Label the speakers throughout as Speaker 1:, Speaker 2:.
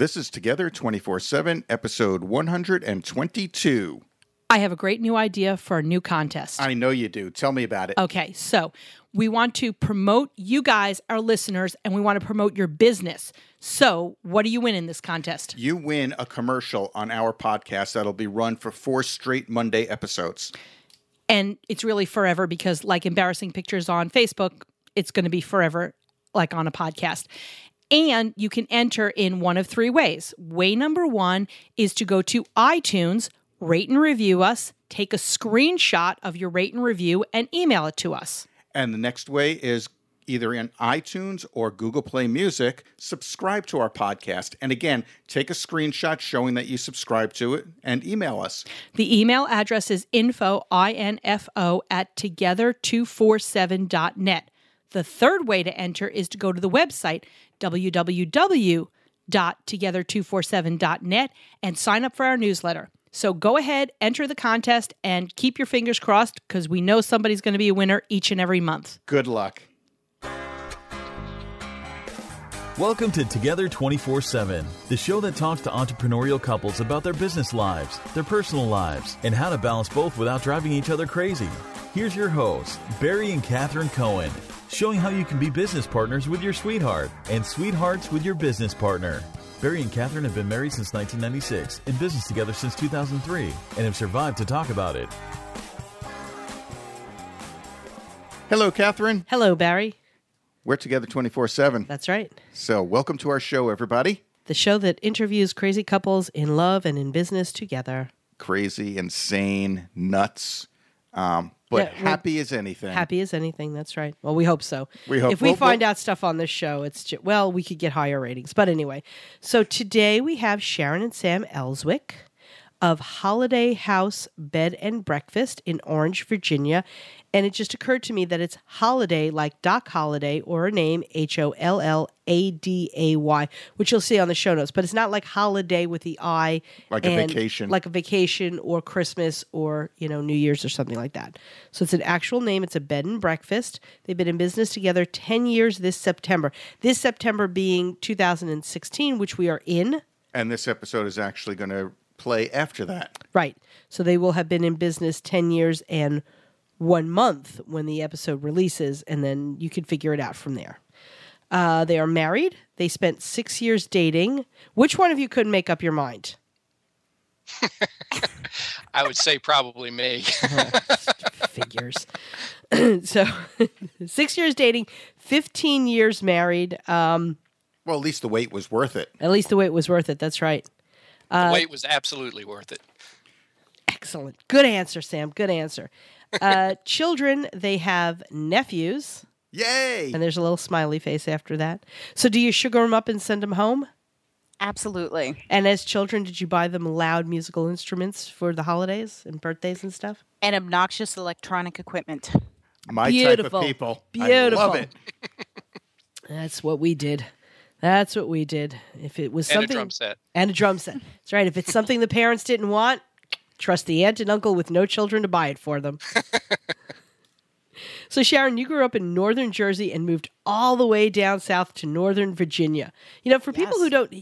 Speaker 1: This is Together 24 7, episode 122.
Speaker 2: I have a great new idea for a new contest.
Speaker 1: I know you do. Tell me about it.
Speaker 2: Okay, so we want to promote you guys, our listeners, and we want to promote your business. So, what do you win in this contest?
Speaker 1: You win a commercial on our podcast that'll be run for four straight Monday episodes.
Speaker 2: And it's really forever because, like embarrassing pictures on Facebook, it's going to be forever, like on a podcast. And you can enter in one of three ways. Way number one is to go to iTunes, rate and review us, take a screenshot of your rate and review, and email it to us.
Speaker 1: And the next way is either in iTunes or Google Play Music, subscribe to our podcast. And again, take a screenshot showing that you subscribe to it and email us.
Speaker 2: The email address is info, I-N-F-O, at together247.net. The third way to enter is to go to the website, www.together247.net, and sign up for our newsletter. So go ahead, enter the contest, and keep your fingers crossed because we know somebody's going to be a winner each and every month.
Speaker 1: Good luck.
Speaker 3: Welcome to Together 24 7, the show that talks to entrepreneurial couples about their business lives, their personal lives, and how to balance both without driving each other crazy. Here's your hosts, Barry and Catherine Cohen, showing how you can be business partners with your sweetheart and sweethearts with your business partner. Barry and Catherine have been married since 1996, in business together since 2003, and have survived to talk about it.
Speaker 1: Hello, Catherine.
Speaker 2: Hello, Barry.
Speaker 1: We're together 24 7.
Speaker 2: That's right.
Speaker 1: So, welcome to our show, everybody.
Speaker 2: The show that interviews crazy couples in love and in business together.
Speaker 1: Crazy, insane, nuts, um, but
Speaker 2: Yeah,
Speaker 1: happy as anything.
Speaker 2: Happy as anything. That's right. Well, we hope so.
Speaker 1: We hope-
Speaker 2: If we
Speaker 1: well,
Speaker 2: find
Speaker 1: well-
Speaker 2: out stuff on this show, it's ju- well, we could get higher ratings. But anyway, so today we have Sharon and Sam Ellswick of Holladay House Bed and Breakfast in Orange, Virginia. And it just occurred to me that it's Holladay, like Doc Holliday, or a name H O L L A D A Y, which you'll see on the show notes. But it's not like holiday with the I,
Speaker 1: Like a vacation.
Speaker 2: like a vacation or Christmas or you know New Year's or something like that. So it's an actual name. It's a bed and breakfast. They've been in business together ten years this September. This September being 2016, which we are in.
Speaker 1: and this episode is actually going to play after that.
Speaker 2: Right. So they will have been in business 10 years and one month when the episode releases, and then you can figure it out from there. Uh, they are married. They spent six years dating. Which one of you couldn't make up your mind?
Speaker 4: I would say probably me.
Speaker 2: Figures. so, six years dating, 15 years married. Um,
Speaker 1: Well, at least the wait was worth it.
Speaker 2: at least the wait was worth it. That's right.
Speaker 4: the wait was absolutely worth it.
Speaker 2: Excellent. Good answer, Sam. Good answer. Uh, children, they have nephews.
Speaker 1: Yay!
Speaker 2: And there's a little smiley face after that. So, do you sugar them up and send them home?
Speaker 5: Absolutely.
Speaker 2: And as children, did you buy them loud musical instruments for the holidays and birthdays and stuff?
Speaker 5: And obnoxious electronic equipment.
Speaker 1: My
Speaker 2: Beautiful.
Speaker 1: type of people.
Speaker 2: Beautiful.
Speaker 1: I love it.
Speaker 2: That's what we did. That's what we did. If it was something
Speaker 4: And a
Speaker 2: something
Speaker 4: drum set.
Speaker 2: and a drum set. That's right. If it's something the parents didn't want, trust the aunt and uncle with no children to buy it for them. so Sharon, you grew up in northern Jersey and moved all the way down south to northern Virginia. You know, for people who don't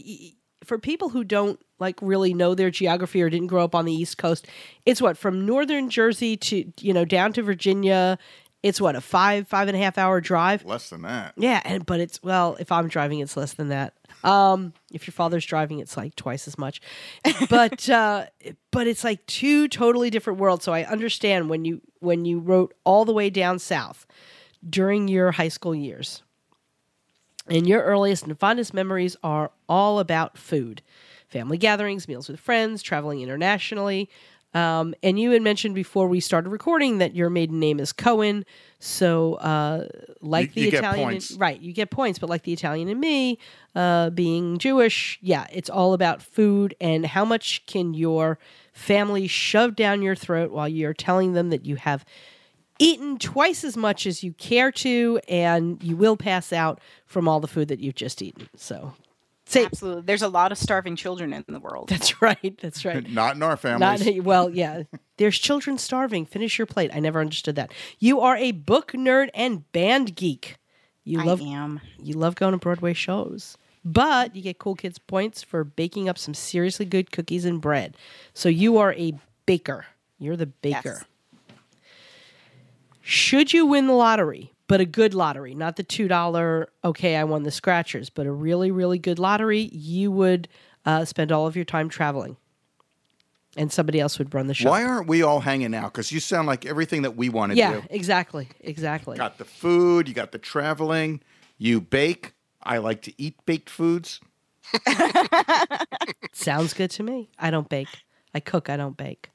Speaker 2: for people who don't like really know their geography or didn't grow up on the east coast, it's what from northern Jersey to you know down to Virginia. It's what a five five and a half hour drive.
Speaker 1: Less than that.
Speaker 2: Yeah, and but it's well, if I'm driving, it's less than that. Um, if your father's driving, it's like twice as much. But uh, but it's like two totally different worlds. So I understand when you when you wrote all the way down south during your high school years, and your earliest and fondest memories are all about food, family gatherings, meals with friends, traveling internationally. Um, and you had mentioned before we started recording that your maiden name is Cohen. So, uh, like
Speaker 1: You-
Speaker 2: the
Speaker 1: you get
Speaker 2: Italian,
Speaker 1: points.
Speaker 2: right? You get points, but like the Italian and me, uh, being Jewish, yeah, it's all about food and how much can your family shove down your throat while you're telling them that you have eaten twice as much as you care to, and you will pass out from all the food that you've just eaten. So, say
Speaker 5: Absolutely. There's a lot of starving children in the world.
Speaker 2: that's right. That's right.
Speaker 1: Not in our
Speaker 2: Not
Speaker 1: families.
Speaker 2: well, yeah. There's children starving. Finish your plate. I never understood that. You are a book nerd and band geek. You
Speaker 5: I
Speaker 2: love
Speaker 5: am.
Speaker 2: you love going to Broadway shows. But you get cool kids points for baking up some seriously good cookies and bread. So you are a baker. You're the baker.
Speaker 5: Yes.
Speaker 2: Should you win the lottery, but a good lottery, not the $2, okay, I won the scratchers, but a really, really good lottery, you would uh, spend all of your time traveling. And somebody else would run the show.
Speaker 1: Why aren't we all hanging out? Because you sound like everything that we want to
Speaker 2: Yeah,
Speaker 1: do.
Speaker 2: exactly. Exactly.
Speaker 1: Got the food, you got the traveling, you bake. I like to eat baked foods.
Speaker 2: Sounds good to me. I don't bake. I cook, I don't bake.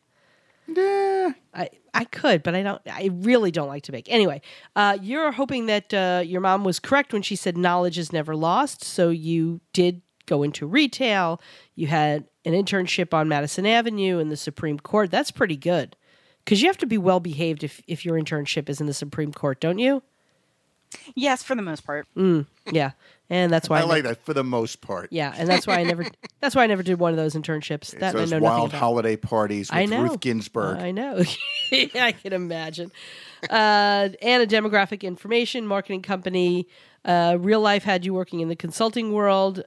Speaker 1: Yeah.
Speaker 2: I, I could, but I don't. I really don't like to bake. Anyway, uh, you're hoping that uh, your mom was correct when she said knowledge is never lost. So you did go into retail. You had an internship on Madison Avenue in the Supreme Court. That's pretty good, because you have to be well behaved if if your internship is in the Supreme Court, don't you?
Speaker 5: Yes, for the most part.
Speaker 2: Yeah, and that's why
Speaker 1: I
Speaker 2: I
Speaker 1: like that for the most part.
Speaker 2: Yeah, and that's why I never. that's why I never did one of those internships. That I
Speaker 1: those
Speaker 2: know
Speaker 1: wild
Speaker 2: about.
Speaker 1: holiday parties with
Speaker 2: I know.
Speaker 1: Ruth Ginsburg.
Speaker 2: I know. I can imagine. Uh, and a demographic information marketing company. Uh, real life had you working in the consulting world,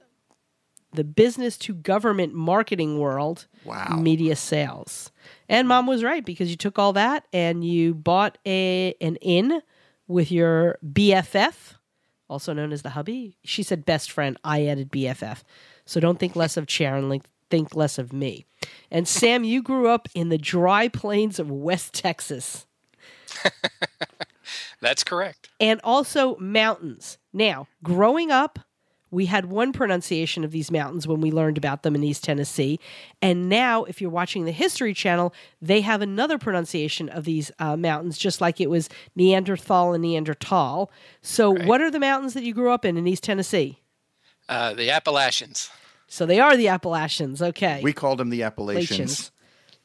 Speaker 2: the business to government marketing world,
Speaker 1: Wow.
Speaker 2: media sales. And mom was right because you took all that and you bought a an inn with your BFF, also known as the hubby. She said best friend. I added BFF. So don't think less of Sharon. like, Think less of me. And Sam, you grew up in the dry plains of West Texas
Speaker 4: That's correct.
Speaker 2: and also mountains. Now, growing up, we had one pronunciation of these mountains when we learned about them in East Tennessee. And now, if you're watching the History Channel, they have another pronunciation of these uh, mountains, just like it was Neanderthal and Neanderthal. So, what are the mountains that you grew up in in East Tennessee?
Speaker 4: Uh, the Appalachians.
Speaker 2: So, they are the Appalachians. Okay.
Speaker 1: We called them the Appalachians.
Speaker 2: Appalachians.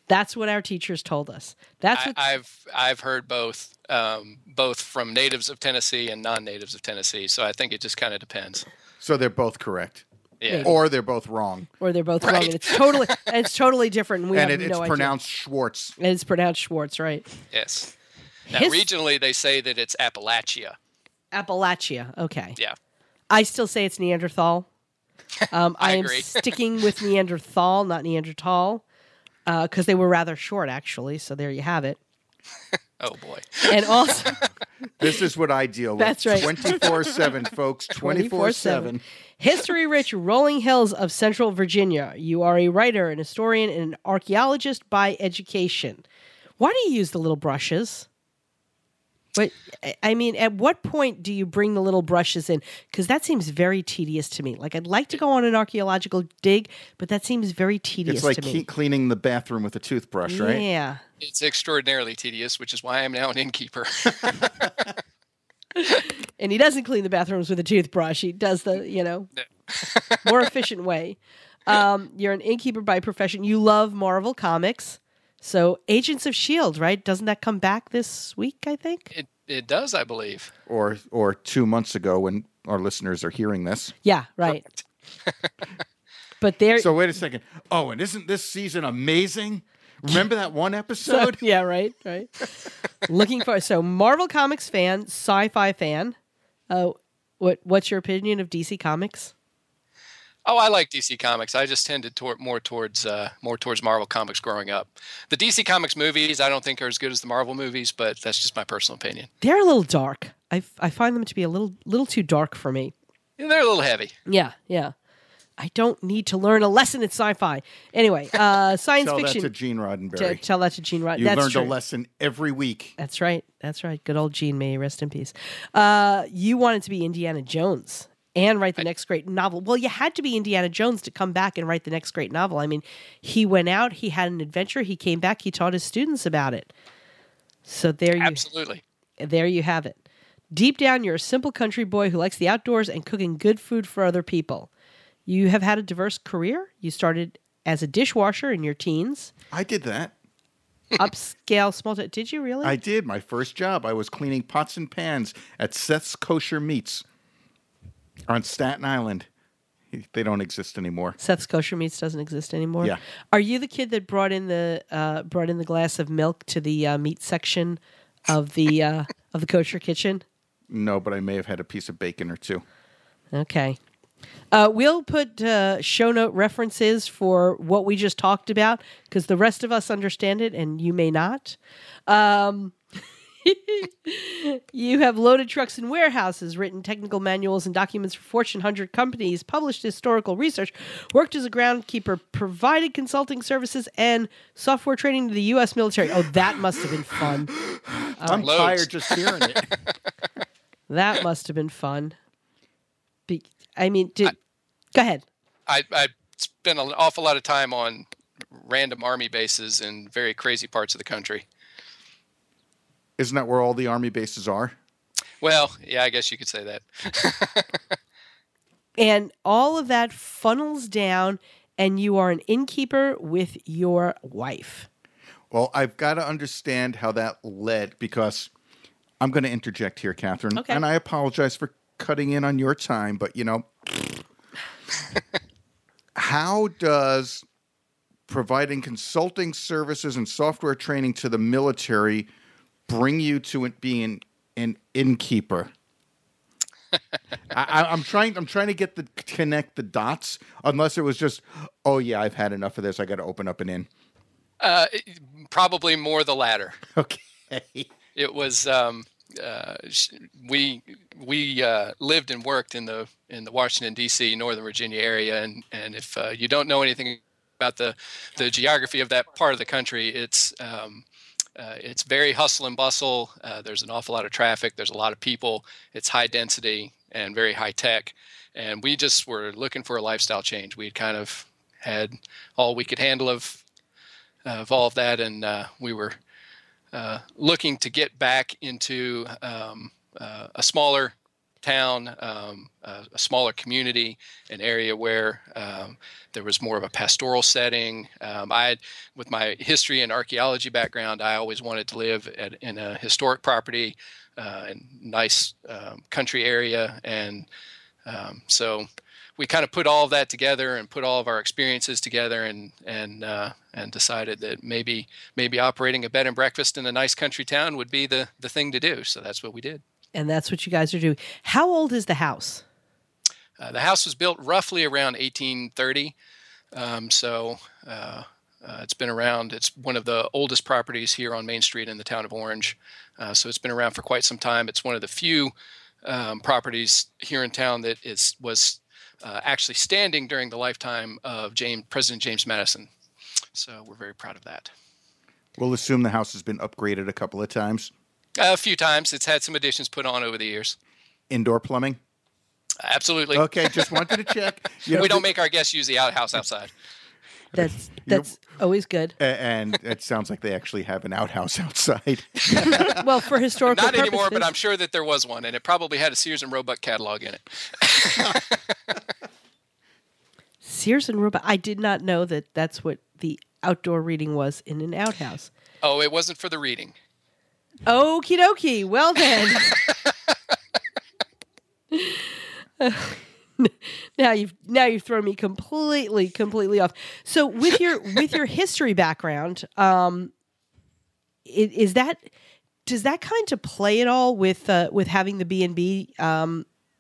Speaker 2: That's what our teachers told us. That's
Speaker 4: I,
Speaker 2: what
Speaker 4: I've I've heard both um, both from natives of Tennessee and non-natives of Tennessee. So I think it just kind of depends.
Speaker 1: So they're both correct.
Speaker 4: Yeah.
Speaker 1: Or they're both wrong.
Speaker 2: or they're both wrong,
Speaker 4: Right.
Speaker 2: and it's totally and it's totally different. And we
Speaker 1: and
Speaker 2: have
Speaker 1: it,
Speaker 2: no
Speaker 1: it's
Speaker 2: idea.
Speaker 1: pronounced Schwartz.
Speaker 2: And it's pronounced Schwartz, right?
Speaker 4: Yes. Now
Speaker 2: His-
Speaker 4: regionally they say that it's Appalachia.
Speaker 2: Appalachia. Okay.
Speaker 4: Yeah.
Speaker 2: I still say it's Neanderthal. Um,
Speaker 4: I
Speaker 2: I, am
Speaker 4: agree.
Speaker 2: sticking with Neanderthal, not Neanderthal, because they were rather short, actually. So there you have it.
Speaker 4: Oh boy.
Speaker 2: And also,
Speaker 1: This is what I deal with.
Speaker 2: That's right.
Speaker 1: 24 7, folks. 24 7.
Speaker 2: history rich rolling hills of central Virginia. You are a writer, an historian, and an archaeologist by education. Why do you use the little brushes? But I- I mean, at what point do you bring the little brushes in? Because that seems very tedious to me. Like I'd like to go on an archaeological dig, but that seems very tedious
Speaker 1: It's like
Speaker 2: to me.
Speaker 1: ke- cleaning the bathroom with a toothbrush, right?
Speaker 2: Yeah.
Speaker 4: It's extraordinarily tedious, which is why I'm now an innkeeper.
Speaker 2: And he doesn't clean the bathrooms with a toothbrush. He does the, you know, more efficient way. Um, you're an innkeeper by profession. You love Marvel comics. So Agents of Shield, right? Doesn't that come back this week, I think?
Speaker 4: it it does, I believe.
Speaker 1: Or, or two months ago when our listeners are hearing this.
Speaker 2: Yeah, right. but there
Speaker 1: So, wait a second. Oh, and isn't this season amazing? Remember that one
Speaker 2: So-
Speaker 1: episode?
Speaker 2: yeah, right, right. Looking for so Marvel Comics fan, sci-fi fan. Uh, what what's your opinion of DC Comics?
Speaker 4: Oh, I like DC Comics. I just tended toward more towards uh, more towards Marvel Comics growing up. The DC Comics movies, I don't think are as good as the Marvel movies, but that's just my personal opinion.
Speaker 2: They're a little dark. I, I find them to be a little little too dark for me.
Speaker 4: Yeah, They're a little heavy.
Speaker 2: Yeah, yeah. I don't need to learn a lesson in sci-fi. Anyway, uh, science
Speaker 1: Tell
Speaker 2: fiction.
Speaker 1: Tell that to Gene
Speaker 2: T-
Speaker 1: Roddenberry.
Speaker 2: tell that to Gene Roddenberry.
Speaker 1: you
Speaker 2: That's
Speaker 1: learned
Speaker 2: true.
Speaker 1: a lesson every week.
Speaker 2: That's right. That's right. Good old Gene. May he rest in peace. Uh, you wanted to be Indiana Jones and write the next great novel. Well, you had to be Indiana Jones to come back and write the next great novel. I mean, he went out, he had an adventure, he came back, he taught his students about it. So there you
Speaker 4: Absolutely.
Speaker 2: there you have it. Deep down, you're a simple country boy who likes the outdoors and cooking good food for other people. You have had a diverse career. You started as a dishwasher in your teens,
Speaker 1: I did that.
Speaker 2: upscale small. T- did you really?
Speaker 1: I did. My first job, I was cleaning pots and pans at Seth's Kosher Meats on Staten Island. They don't exist anymore.
Speaker 2: Seth's kosher meats doesn't exist anymore.
Speaker 1: Yeah.
Speaker 2: Are you the kid that brought in the uh, brought in the glass of milk to the uh, meat section of the uh, of the kosher kitchen?
Speaker 1: No, but I may have had a piece of bacon or two.
Speaker 2: Okay. Uh, we'll put uh, show note references for what we just talked about because the rest of us understand it and you may not. Um, you have loaded trucks and warehouses, written technical manuals and documents for Fortune 100 companies, published historical research, worked as a groundkeeper, provided consulting services, and software training to the U.S. military. Oh, that must have been fun.
Speaker 1: I'm tired just hearing it.
Speaker 2: That must have been fun. Be- I mean, did, go ahead.
Speaker 4: I, I spent an awful lot of time on random army bases in very crazy parts of the country.
Speaker 1: Isn't that where all the army bases are?
Speaker 4: Well, yeah, I guess you could say that.
Speaker 2: and all of that funnels down and you are an innkeeper with your wife
Speaker 1: Well, I've got to understand how that led because I'm going to interject here, Catherine.
Speaker 2: Okay.
Speaker 1: And I apologize for cutting in on your time, but you know, how does providing consulting services and software training to the military bring you to it being an innkeeper? I, I- I'm trying. I'm trying to get the connect the dots. Unless it was just, oh yeah, I've had enough of this. I got to open up an inn.
Speaker 4: Uh, probably more the latter.
Speaker 1: Okay.
Speaker 4: It was um, uh, we we uh, lived and worked in the in the Washington D.C. Northern Virginia area, and and if uh, you don't know anything about the the geography of that part of the country, it's um, uh, it's very hustle and bustle. Uh, there's an awful lot of traffic. There's a lot of people. It's high density and very high tech. And we just were looking for a lifestyle change. We had kind of had all we could handle of of all of that, and uh, we were uh, looking to get back into um, uh, a smaller town, um, a, a smaller community, an area where um, there was more of a pastoral setting. Um, I, had, with my history and archaeology background, I always wanted to live at, in a historic property, uh, and nice um, country area, and um, so we kind of put all of that together and put all of our experiences together and and uh, and decided that maybe maybe operating a bed and breakfast in a nice country town would be the the thing to do. So that's what we did.
Speaker 2: And that's what you guys are doing how old is the house
Speaker 4: Uh, the house was built roughly around 1830, um, so uh, uh, it's been around. It's one of the oldest properties here on Main Street in the town of Orange, uh, so it's been around for quite some time. It's one of the few um, properties here in town that is was uh, actually standing during the lifetime of James President James Madison. So we're very proud of that.
Speaker 1: We'll assume the house has been upgraded a couple of times.
Speaker 4: A few times, it's had some additions put on over the years.
Speaker 1: Indoor plumbing.
Speaker 4: Absolutely.
Speaker 1: Okay, just wanted to check. You know,
Speaker 4: we don't make our guests use the outhouse outside.
Speaker 2: that's
Speaker 1: You know-
Speaker 2: that's always good
Speaker 1: and it sounds like they actually have an outhouse outside.
Speaker 2: well for historical
Speaker 4: Not anymore, but I'm sure that there was one, and it probably had a Sears and Roebuck catalog in it.
Speaker 2: sears and roebuck i did not know that that's what the outdoor reading was in an outhouse
Speaker 4: Oh, it wasn't for the reading.
Speaker 2: Okie dokie. Well then. now you've now you've thrown me completely completely off. So with your with your history background, um, is that does that kind of play at all with uh, with having the B and B?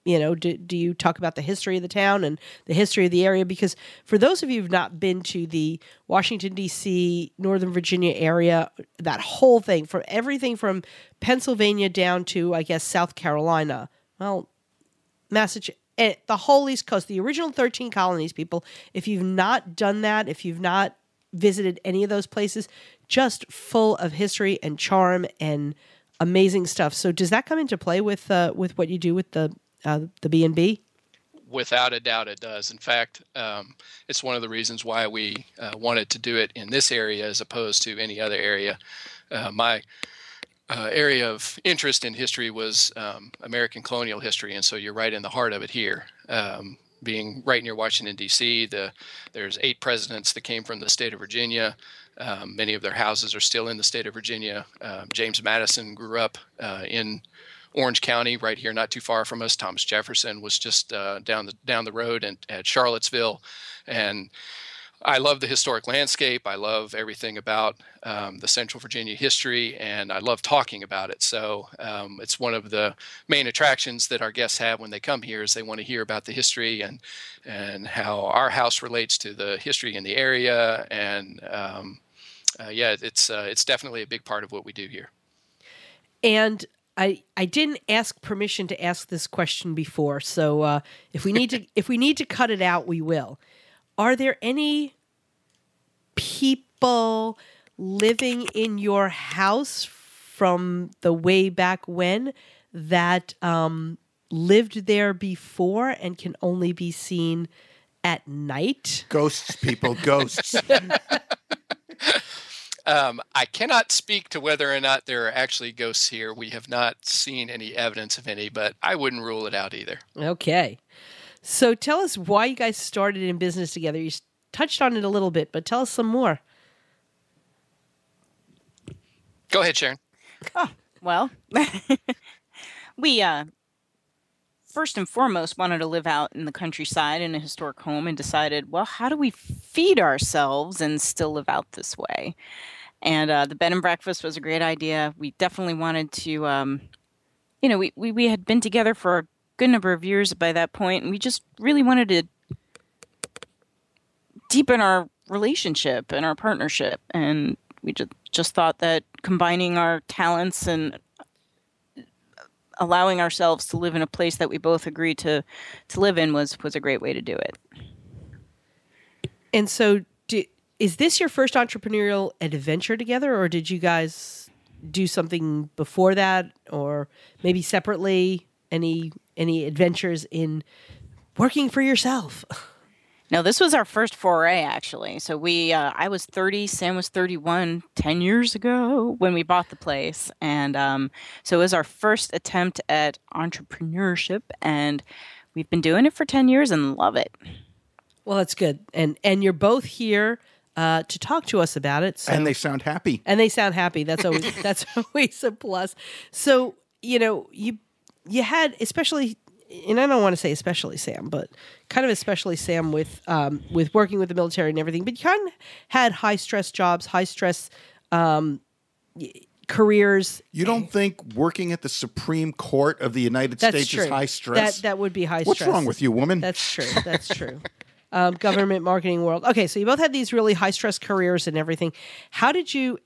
Speaker 2: You know, do, do you talk about the history of the town and the history of the area? Because for those of you who've not been to the Washington D.C., Northern Virginia area, that whole thing, from everything from Pennsylvania down to I guess South Carolina, well, Massachusetts, eh, the whole East Coast, the original 13 colonies, people, if you've not done that, if you've not visited any of those places, just full of history and charm and amazing stuff. So does that come into play with uh, with what you do with the uh, the B and B?
Speaker 4: Without a doubt, it does. In fact, um, it's one of the reasons why we uh, wanted to do it in this area as opposed to any other area. Uh, my uh, area of interest in history was um, American colonial history, and so you're right in the heart of it here. Um, being right near Washington D.C., the there's eight presidents that came from the state of Virginia. Um, many of their houses are still in the state of Virginia. Um James Madison grew up uh, in Orange County, right here, not too far from us. Thomas Jefferson was just uh, down the down the road and at Charlottesville, and I love the historic landscape. I love everything about um, the Central Virginia history, and I love talking about it. So um, it's one of the main attractions that our guests have when they come here is they want to hear about the history and and how our house relates to the history in the area. And um, uh, yeah, it's uh, it's definitely a big part of what we do here.
Speaker 2: And I I didn't ask permission to ask this question before, so uh, if we need to if we need to cut it out, we will. Are there any people living in your house from the way back when that um, lived there before and can only be seen at night?
Speaker 1: Ghosts, people, ghosts.
Speaker 4: Um, I cannot speak to whether or not there are actually ghosts here. We have not seen any evidence of any, but I wouldn't rule it out either.
Speaker 2: Okay. So tell us why you guys started in business together. You touched on it a little bit, but tell us some more.
Speaker 4: Go ahead, Sharon.
Speaker 5: Oh, Well, we uh, first and foremost wanted to live out in the countryside in a historic home and decided, well, how do we feed ourselves and still live out this way? And uh, the bed and breakfast was a great idea. We definitely wanted to, um, you know, we, we, we had been together for a good number of years by that point, and we just really wanted to deepen our relationship and our partnership. And we just, just thought that combining our talents and allowing ourselves to live in a place that we both agreed to to live in was was a great way to do it.
Speaker 2: And so, do, is this your first entrepreneurial adventure together, or did you guys do something before that, or maybe separately? Any any adventures in working for yourself?
Speaker 5: No, this was our first foray actually. So we uh, I was 30, Sam was 31 10 years ago when we bought the place and um, so it was our first attempt at entrepreneurship and we've been doing it for 10 years and love it.
Speaker 2: Well, that's good, and and you're both here uh, to talk to us about it. So.
Speaker 1: and they sound happy.
Speaker 2: and they sound happy. That's always that's always a plus. So you know you you had especially, and I don't want to say especially Sam, but kind of especially Sam with um, with working with the military and everything. But you kind of had high stress jobs, high stress um, careers.
Speaker 1: You don't think working at the Supreme Court of the United
Speaker 2: That's
Speaker 1: States
Speaker 2: true.
Speaker 1: is high stress?
Speaker 2: That that would be high
Speaker 1: What's
Speaker 2: stress.
Speaker 1: What's wrong with you, woman?
Speaker 2: That's true. That's true. um, government marketing world. Okay, so you both had these really high stress careers and everything. How did you?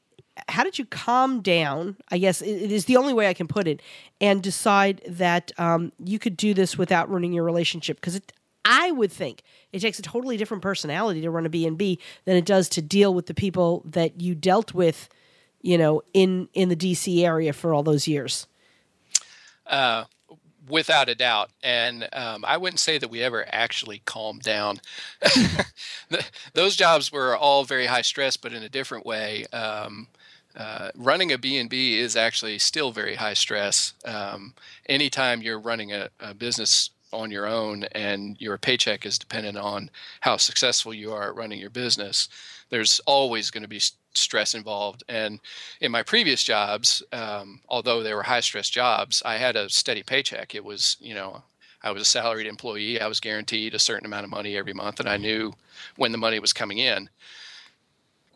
Speaker 2: How did you calm down? I guess it is the only way I can put it, and decide that um, you could do this without ruining your relationship. Because I would think it takes a totally different personality to run a B and B than it does to deal with the people that you dealt with, you know, in in the DC area for all those years.
Speaker 4: Uh, without a doubt. And um, I wouldn't say that we ever actually calmed down. Those jobs were all very high stress, but in a different way. Um, uh, running a B&B is actually still very high stress. Um, anytime you're running a, a business on your own and your paycheck is dependent on how successful you are at running your business, there's always going to be stress involved. And in my previous jobs, um, although they were high stress jobs, I had a steady paycheck. It was, you know, I was a salaried employee. I was guaranteed a certain amount of money every month, and I knew when the money was coming in.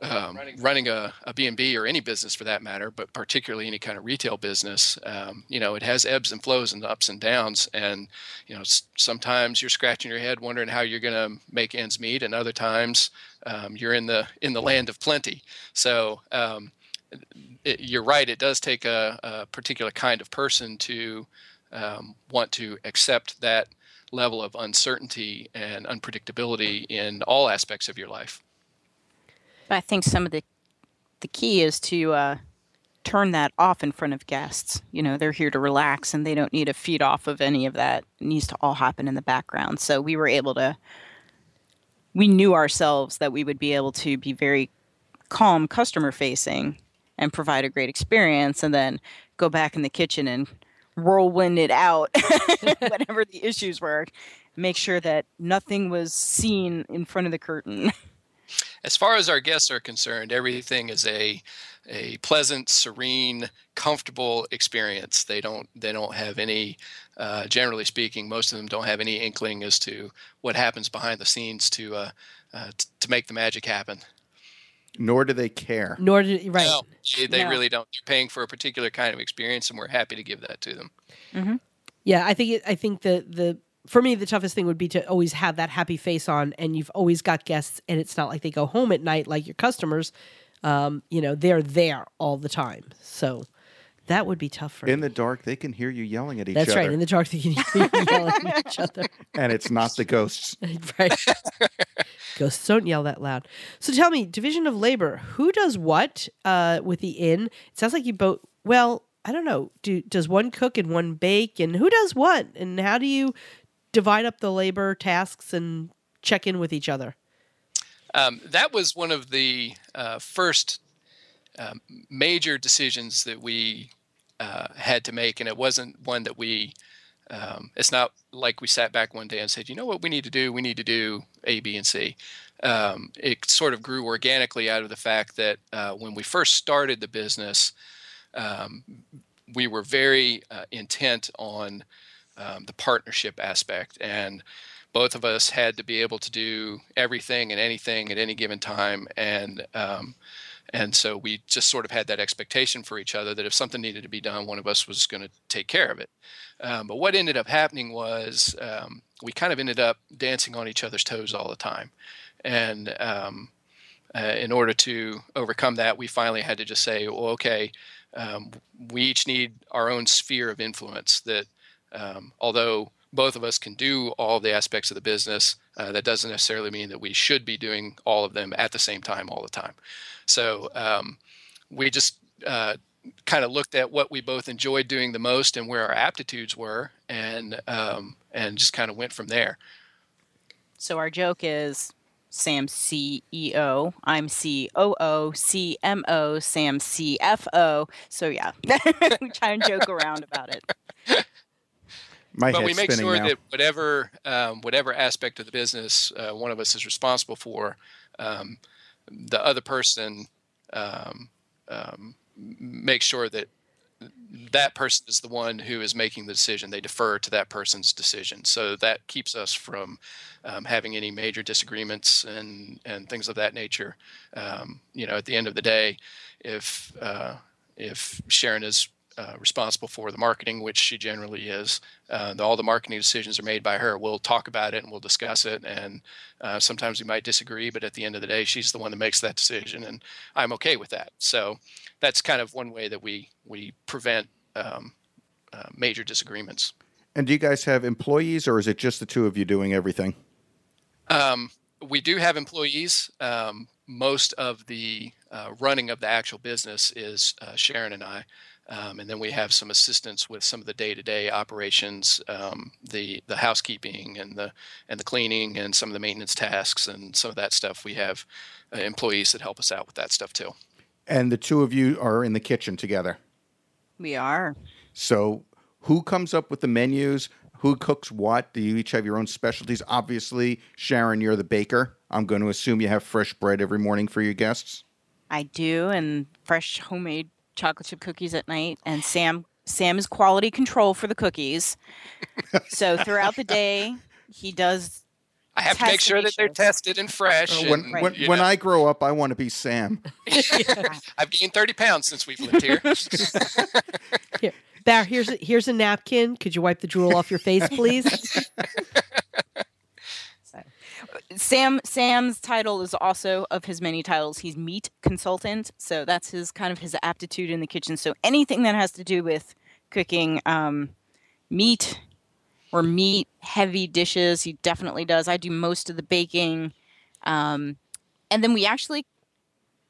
Speaker 4: Um, running a, a B&B or any business for that matter, but particularly any kind of retail business, um, you know, it has ebbs and flows and ups and downs. And, you know, s- sometimes you're scratching your head wondering how you're going to make ends meet. And other times um, you're in the, in the land of plenty. So um, it, you're right. It does take a, a particular kind of person to um, want to accept that level of uncertainty and unpredictability in all aspects of your life.
Speaker 5: I think some of the the key is to uh, turn that off in front of guests. You know, they're here to relax and they don't need to feed off of any of that. It needs to all happen in the background. So we were able to we knew ourselves that we would be able to be very calm customer facing and provide a great experience and then go back in the kitchen and whirlwind it out whatever the issues were make sure that nothing was seen in front of the curtain
Speaker 4: as far as our guests are concerned, everything is a a pleasant, serene, comfortable experience. They don't they don't have any, uh, generally speaking, most of them don't have any inkling as to what happens behind the scenes to uh, uh, t- to make the magic happen.
Speaker 1: Nor do they care.
Speaker 2: Nor did right.
Speaker 4: No, they, they
Speaker 5: No.
Speaker 4: really don't. They're paying for a particular kind of experience, and we're happy to give that to them.
Speaker 2: Yeah, I think it, I think the the for me the toughest thing would be to always have that happy face on, and you've always got guests, and it's not like they go home at night like your customers. Um, you know, they're there all the time, so that would be tough for
Speaker 1: In
Speaker 2: me.
Speaker 1: the dark, they can hear you yelling at each
Speaker 2: That's
Speaker 1: other.
Speaker 2: That's right. In the dark, they can hear you yelling at each other.
Speaker 1: and it's not the ghosts.
Speaker 2: right. Ghosts don't yell that loud. So tell me, division of labor, who does what uh, with the inn? It sounds like you both. Well, I don't know. Do does one cook and one bake, and who does what, and how do you divide up the labor tasks and check in with each other?
Speaker 4: Um, that was one of the uh, first um, major decisions that we uh, had to make, and it wasn't one that we. Um, it's not like we sat back one day and said, "You know what we need to do? We need to do A, B, and C." Um, it sort of grew organically out of the fact that uh, when we first started the business, um, we were very uh, intent on um, the partnership aspect, and both of us had to be able to do everything and anything at any given time, and um, and so we just sort of had that expectation for each other that if something needed to be done, one of us was going to take care of it. Um, but what ended up happening was um, we kind of ended up dancing on each other's toes all the time, and um, uh, in order to overcome that, we finally had to just say, well, okay, um, we each need our own sphere of influence. That um, although both of us can do all the aspects of the business, uh, that doesn't necessarily mean that we should be doing all of them at the same time all the time. So um, we just uh, kind of looked at what we both enjoyed doing the most and where our aptitudes were, and um, and just kind of went from there.
Speaker 5: So our joke is Sam CEO, I'm COO, CMO, Sam CFO. So yeah, we try and joke around about it.
Speaker 1: My
Speaker 4: but we make sure
Speaker 1: now.
Speaker 4: that whatever um, whatever aspect of the business uh, one of us is responsible for, um, the other person um, um, makes sure that that person is the one who is making the decision. They defer to that person's decision, so that keeps us from um, having any major disagreements and and things of that nature. Um, you know, at the end of the day, if uh, if Sharon is uh, responsible for the marketing, which she generally is. Uh, the, all the marketing decisions are made by her. We'll talk about it and we'll discuss it. And uh, sometimes we might disagree, but at the end of the day, she's the one that makes that decision, and I'm okay with that. So that's kind of one way that we we prevent um, uh, major disagreements.
Speaker 1: And do you guys have employees, or is it just the two of you doing everything?
Speaker 4: Um, we do have employees. Um, most of the uh, running of the actual business is uh, Sharon and I. Um, and then we have some assistance with some of the day-to-day operations, um, the the housekeeping and the and the cleaning and some of the maintenance tasks and some of that stuff. We have uh, employees that help us out with that stuff too.
Speaker 1: And the two of you are in the kitchen together.
Speaker 5: We are.
Speaker 1: So, who comes up with the menus? Who cooks what? Do you each have your own specialties? Obviously, Sharon, you're the baker. I'm going to assume you have fresh bread every morning for your guests.
Speaker 5: I do, and fresh homemade chocolate chip cookies at night. And Sam, Sam is quality control for the cookies. so throughout the day, he does.
Speaker 4: I have to make sure that they're tested and fresh.
Speaker 1: Uh, when
Speaker 4: and,
Speaker 1: when, when I grow up, I want to be Sam.
Speaker 4: I've gained 30 pounds since we've lived here.
Speaker 2: Here, Bar, here's a, here's a napkin. Could you wipe the drool off your face, please?
Speaker 5: Sam Sam's title is also of his many titles. He's meat consultant, so that's his kind of his aptitude in the kitchen. So anything that has to do with cooking um, meat or meat heavy dishes, he definitely does. I do most of the baking, um, and then we actually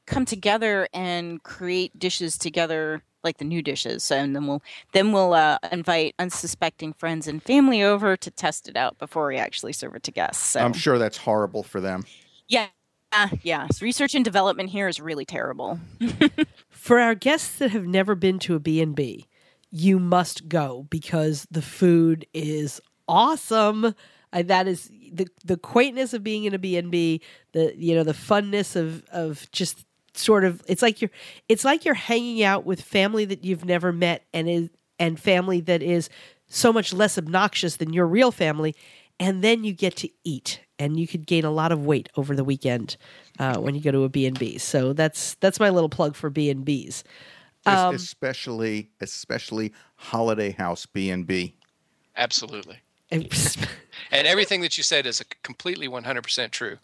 Speaker 5: come together and create dishes together like the new dishes. So, and then we'll then we'll uh, invite unsuspecting friends and family over to test it out before we actually serve it to guests so.
Speaker 1: I'm sure that's horrible for them.
Speaker 5: yeah. Uh, yeah. So research and development here is really terrible.
Speaker 2: For our guests that have never been to a B&B, you must go because the food is awesome. I, that is the the quaintness of being in a B&B, the you know the funness of of just sort of it's like you're it's like you're hanging out with family that you've never met and is and family that is so much less obnoxious than your real family and then you get to eat and you could gain a lot of weight over the weekend uh, when you go to a b&b so that's that's my little plug for b&bs Um,
Speaker 1: especially especially Holladay House B and B.
Speaker 4: Absolutely.
Speaker 2: And-
Speaker 4: And everything that you said is a completely 100% true.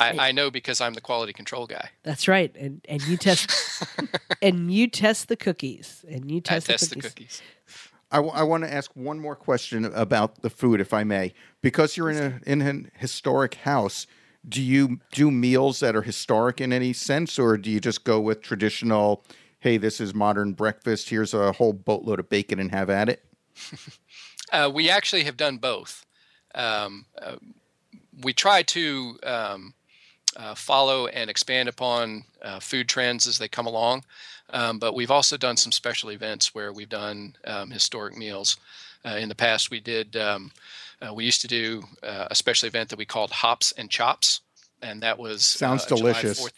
Speaker 4: I, I know because I'm the quality control guy.
Speaker 2: that's right and and you test and you test the cookies and you
Speaker 4: I
Speaker 2: test,
Speaker 4: test
Speaker 2: the
Speaker 4: the
Speaker 2: cookies.
Speaker 4: cookies.
Speaker 1: I, want to ask one more question about the food, if I may, because you're in a in an historic house. Do you do meals that are historic in any sense, or do you just go with traditional? Hey, this is modern breakfast. Here's a whole boatload of bacon, and have at it.
Speaker 4: Uh, we actually have done both. Um, uh, we try to um, uh, follow and expand upon uh, food trends as they come along, um, but we've also done some special events where we've done um, historic meals. Uh, in the past, we did. Um, uh, we used to do uh, a special event that we called Hops and Chops, and that was
Speaker 1: Sounds
Speaker 4: uh,
Speaker 1: delicious.
Speaker 4: 4th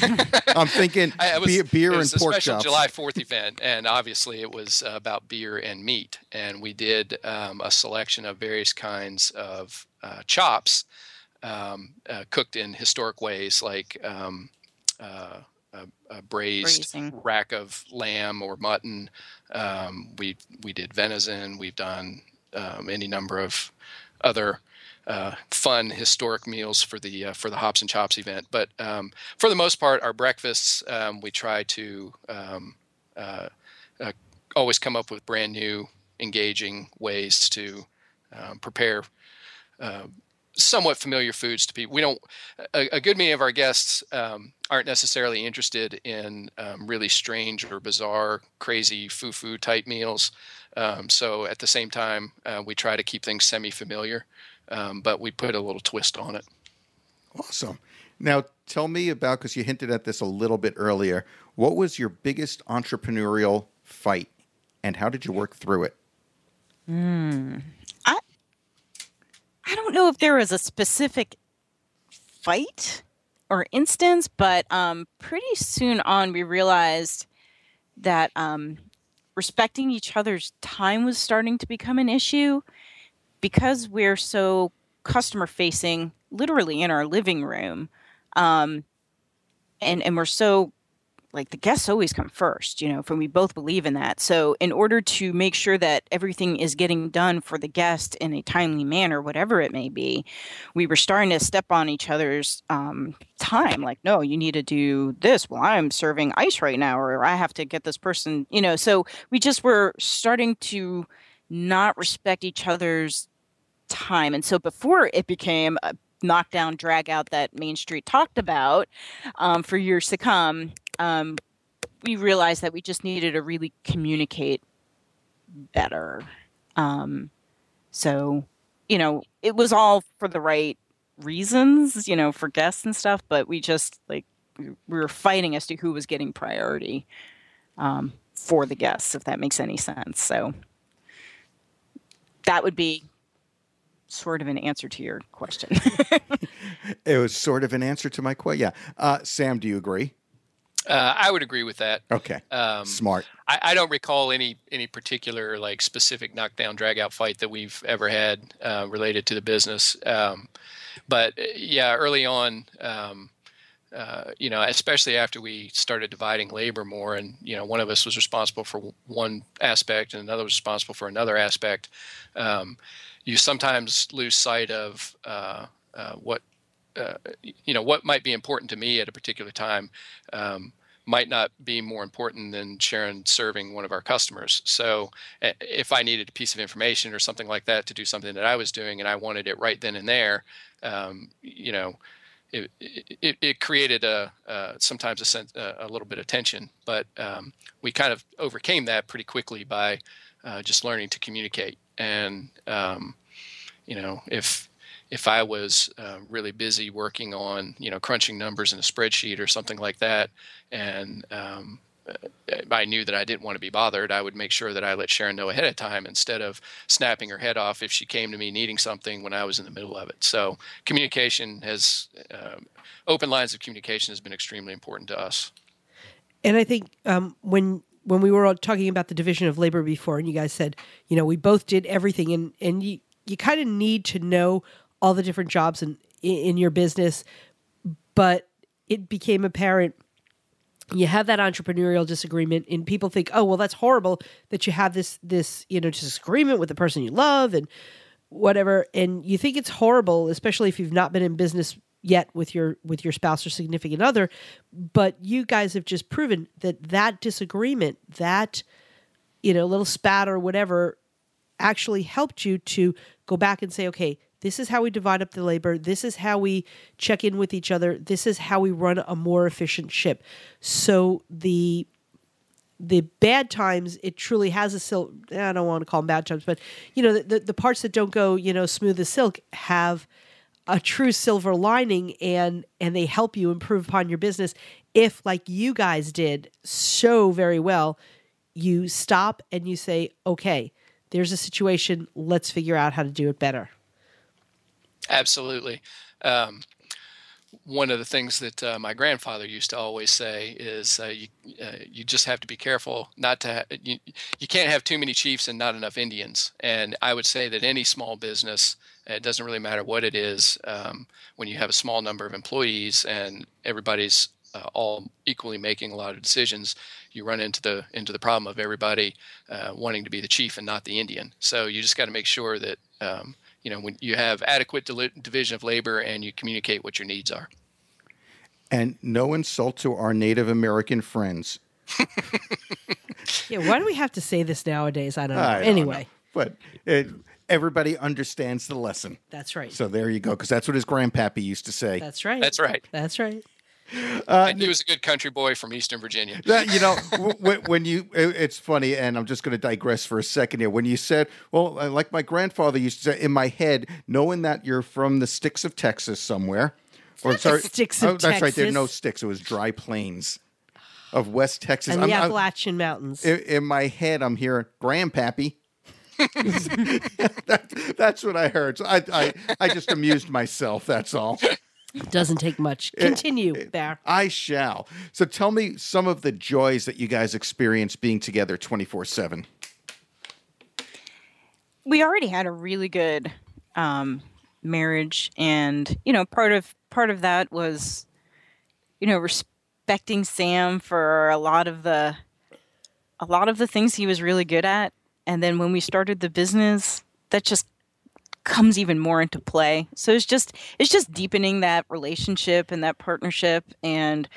Speaker 1: I'm thinking
Speaker 4: I- it was,
Speaker 1: beer, beer
Speaker 4: it
Speaker 1: and
Speaker 4: was a
Speaker 1: pork
Speaker 4: special
Speaker 1: chops.
Speaker 4: July Fourth event, and obviously it was uh, about beer and meat. And we did um, a selection of various kinds of uh, chops um, uh, cooked in historic ways, like um, uh, a, a braised
Speaker 5: Braising.
Speaker 4: rack of lamb or mutton. Um, we we did venison. We've done um, any number of other uh, fun historic meals for the uh, for the hops and chops event. But um, for the most part, our breakfasts um, we try to um, uh, uh, always come up with brand new, engaging ways to um, prepare. Somewhat familiar foods to people. We don't. A, a good many of our guests um, aren't necessarily interested in um, really strange or bizarre, crazy foo-foo type meals. Um, so at the same time, uh, we try to keep things semi-familiar, um, but we put a little twist on it.
Speaker 1: Awesome. Now, tell me about because you hinted at this a little bit earlier. What was your biggest entrepreneurial fight, and how did you work through it?
Speaker 5: I don't know if there was a specific fight or instance, but um, pretty soon on we realized that um, respecting each other's time was starting to become an issue because we're so customer facing, literally in our living room, um, and and we're so like the guests always come first, you know, for we both believe in that. So, in order to make sure that everything is getting done for the guest in a timely manner, whatever it may be, we were starting to step on each other's um, time. Like, no, you need to do this. Well, I'm serving ice right now, or I have to get this person, you know. So, we just were starting to not respect each other's time. And so, before it became a knockdown, drag out that Main Street talked about um, for years to come, um, we realized that we just needed to really communicate better. Um, so, you know, it was all for the right reasons, you know, for guests and stuff, but we just like we we were fighting as to who was getting priority um, for the guests, if that makes any sense. So that would be sort of an answer to your question.
Speaker 1: It was sort of an answer to my question. Yeah. Uh, Sam, do you agree?
Speaker 4: Uh, I would agree with that.
Speaker 1: Okay.
Speaker 4: Um,
Speaker 1: Smart.
Speaker 4: I, I don't recall any any particular like specific knockdown drag out fight that we've ever had uh, related to the business. Um, but uh, yeah, early on, um, uh, you know, especially after we started dividing labor more, and you know, one of us was responsible for one aspect and another was responsible for another aspect. Um, you sometimes lose sight of uh, uh, what uh, you know what might be important to me at a particular time um, might not be more important than Sharon serving one of our customers. So if I needed a piece of information or something like that to do something that I was doing and I wanted it right then and there, um, you know, it, it, it created a uh, sometimes a, sense, uh, a little bit of tension. But um, we kind of overcame that pretty quickly by uh, just learning to communicate. And um, you know, if if I was uh, really busy working on, you know, crunching numbers in a spreadsheet or something like that, and um, I knew that I didn't want to be bothered, I would make sure that I let Sharon know ahead of time instead of snapping her head off if she came to me needing something when I was in the middle of it. So communication has um, open lines of communication has been extremely important to us.
Speaker 2: And I think um, when when we were talking about the division of labor before, and you guys said, you know, we both did everything, and and you you kind of need to know all the different jobs in in your business, but it became apparent you have that entrepreneurial disagreement and people think oh well that's horrible that you have this this you know disagreement with the person you love and whatever and you think it's horrible especially if you've not been in business yet with your with your spouse or significant other but you guys have just proven that that disagreement that you know little spat or whatever actually helped you to go back and say okay this is how we divide up the labor. This is how we check in with each other. This is how we run a more efficient ship. So the the bad times it truly has a silk i don't want to call them bad times but you know the, the, the parts that don't go you know smooth as silk have a true silver lining and and they help you improve upon your business. If like you guys did so very well you stop and you say okay there's a situation. Let's figure out how to do it better.
Speaker 4: Absolutely. Um, one of the things that uh, my grandfather used to always say is uh, you uh, you just have to be careful not to ha- you, you can't have too many chiefs and not enough Indians and I would say that any small business it doesn't really matter what it is. Um, when you have a small number of employees and everybody's uh, all equally making a lot of decisions, you run into the into the problem of everybody uh, wanting to be the chief and not the Indian. So you just got to make sure that um, you know when you have adequate deli- division of labor and you communicate what your needs are.
Speaker 1: And no insult to our Native American friends.
Speaker 2: yeah, why do we have to say this nowadays? I don't know.
Speaker 1: I don't
Speaker 2: anyway,
Speaker 1: know. but it, everybody understands the lesson.
Speaker 2: that's right.
Speaker 1: So there you go, because that's what his grandpappy used to say.
Speaker 2: that's right.
Speaker 4: That's right.
Speaker 2: That's right.
Speaker 4: And he was a good country boy from Eastern Virginia.
Speaker 1: That, you know, when, when you, it- it's funny, and I'm just going to digress for a second here. When you said, well, uh, like my grandfather used to say, in my head, knowing that you're from the sticks of Texas somewhere, or
Speaker 2: not the sticks of
Speaker 1: oh, that's right, there are no sticks. It was dry plains of West Texas.
Speaker 2: And
Speaker 1: I'm-
Speaker 2: the
Speaker 1: I'm-
Speaker 2: Appalachian Mountains.
Speaker 1: in, in my head, I'm hearing grandpappy. that, that's what I heard. So I, I, I just amused myself. That's all.
Speaker 2: Doesn't take much. Continue, Bear.
Speaker 1: I shall. So tell me some of the joys that you guys experience being together 24 7.
Speaker 5: we already had a really good um, marriage, and you know, part of part of that was, you know, respecting Sam for a lot of the, a lot of the things he was really good at, and then when we started the business, that just comes even more into play. So it's just it's just deepening that relationship and that partnership, and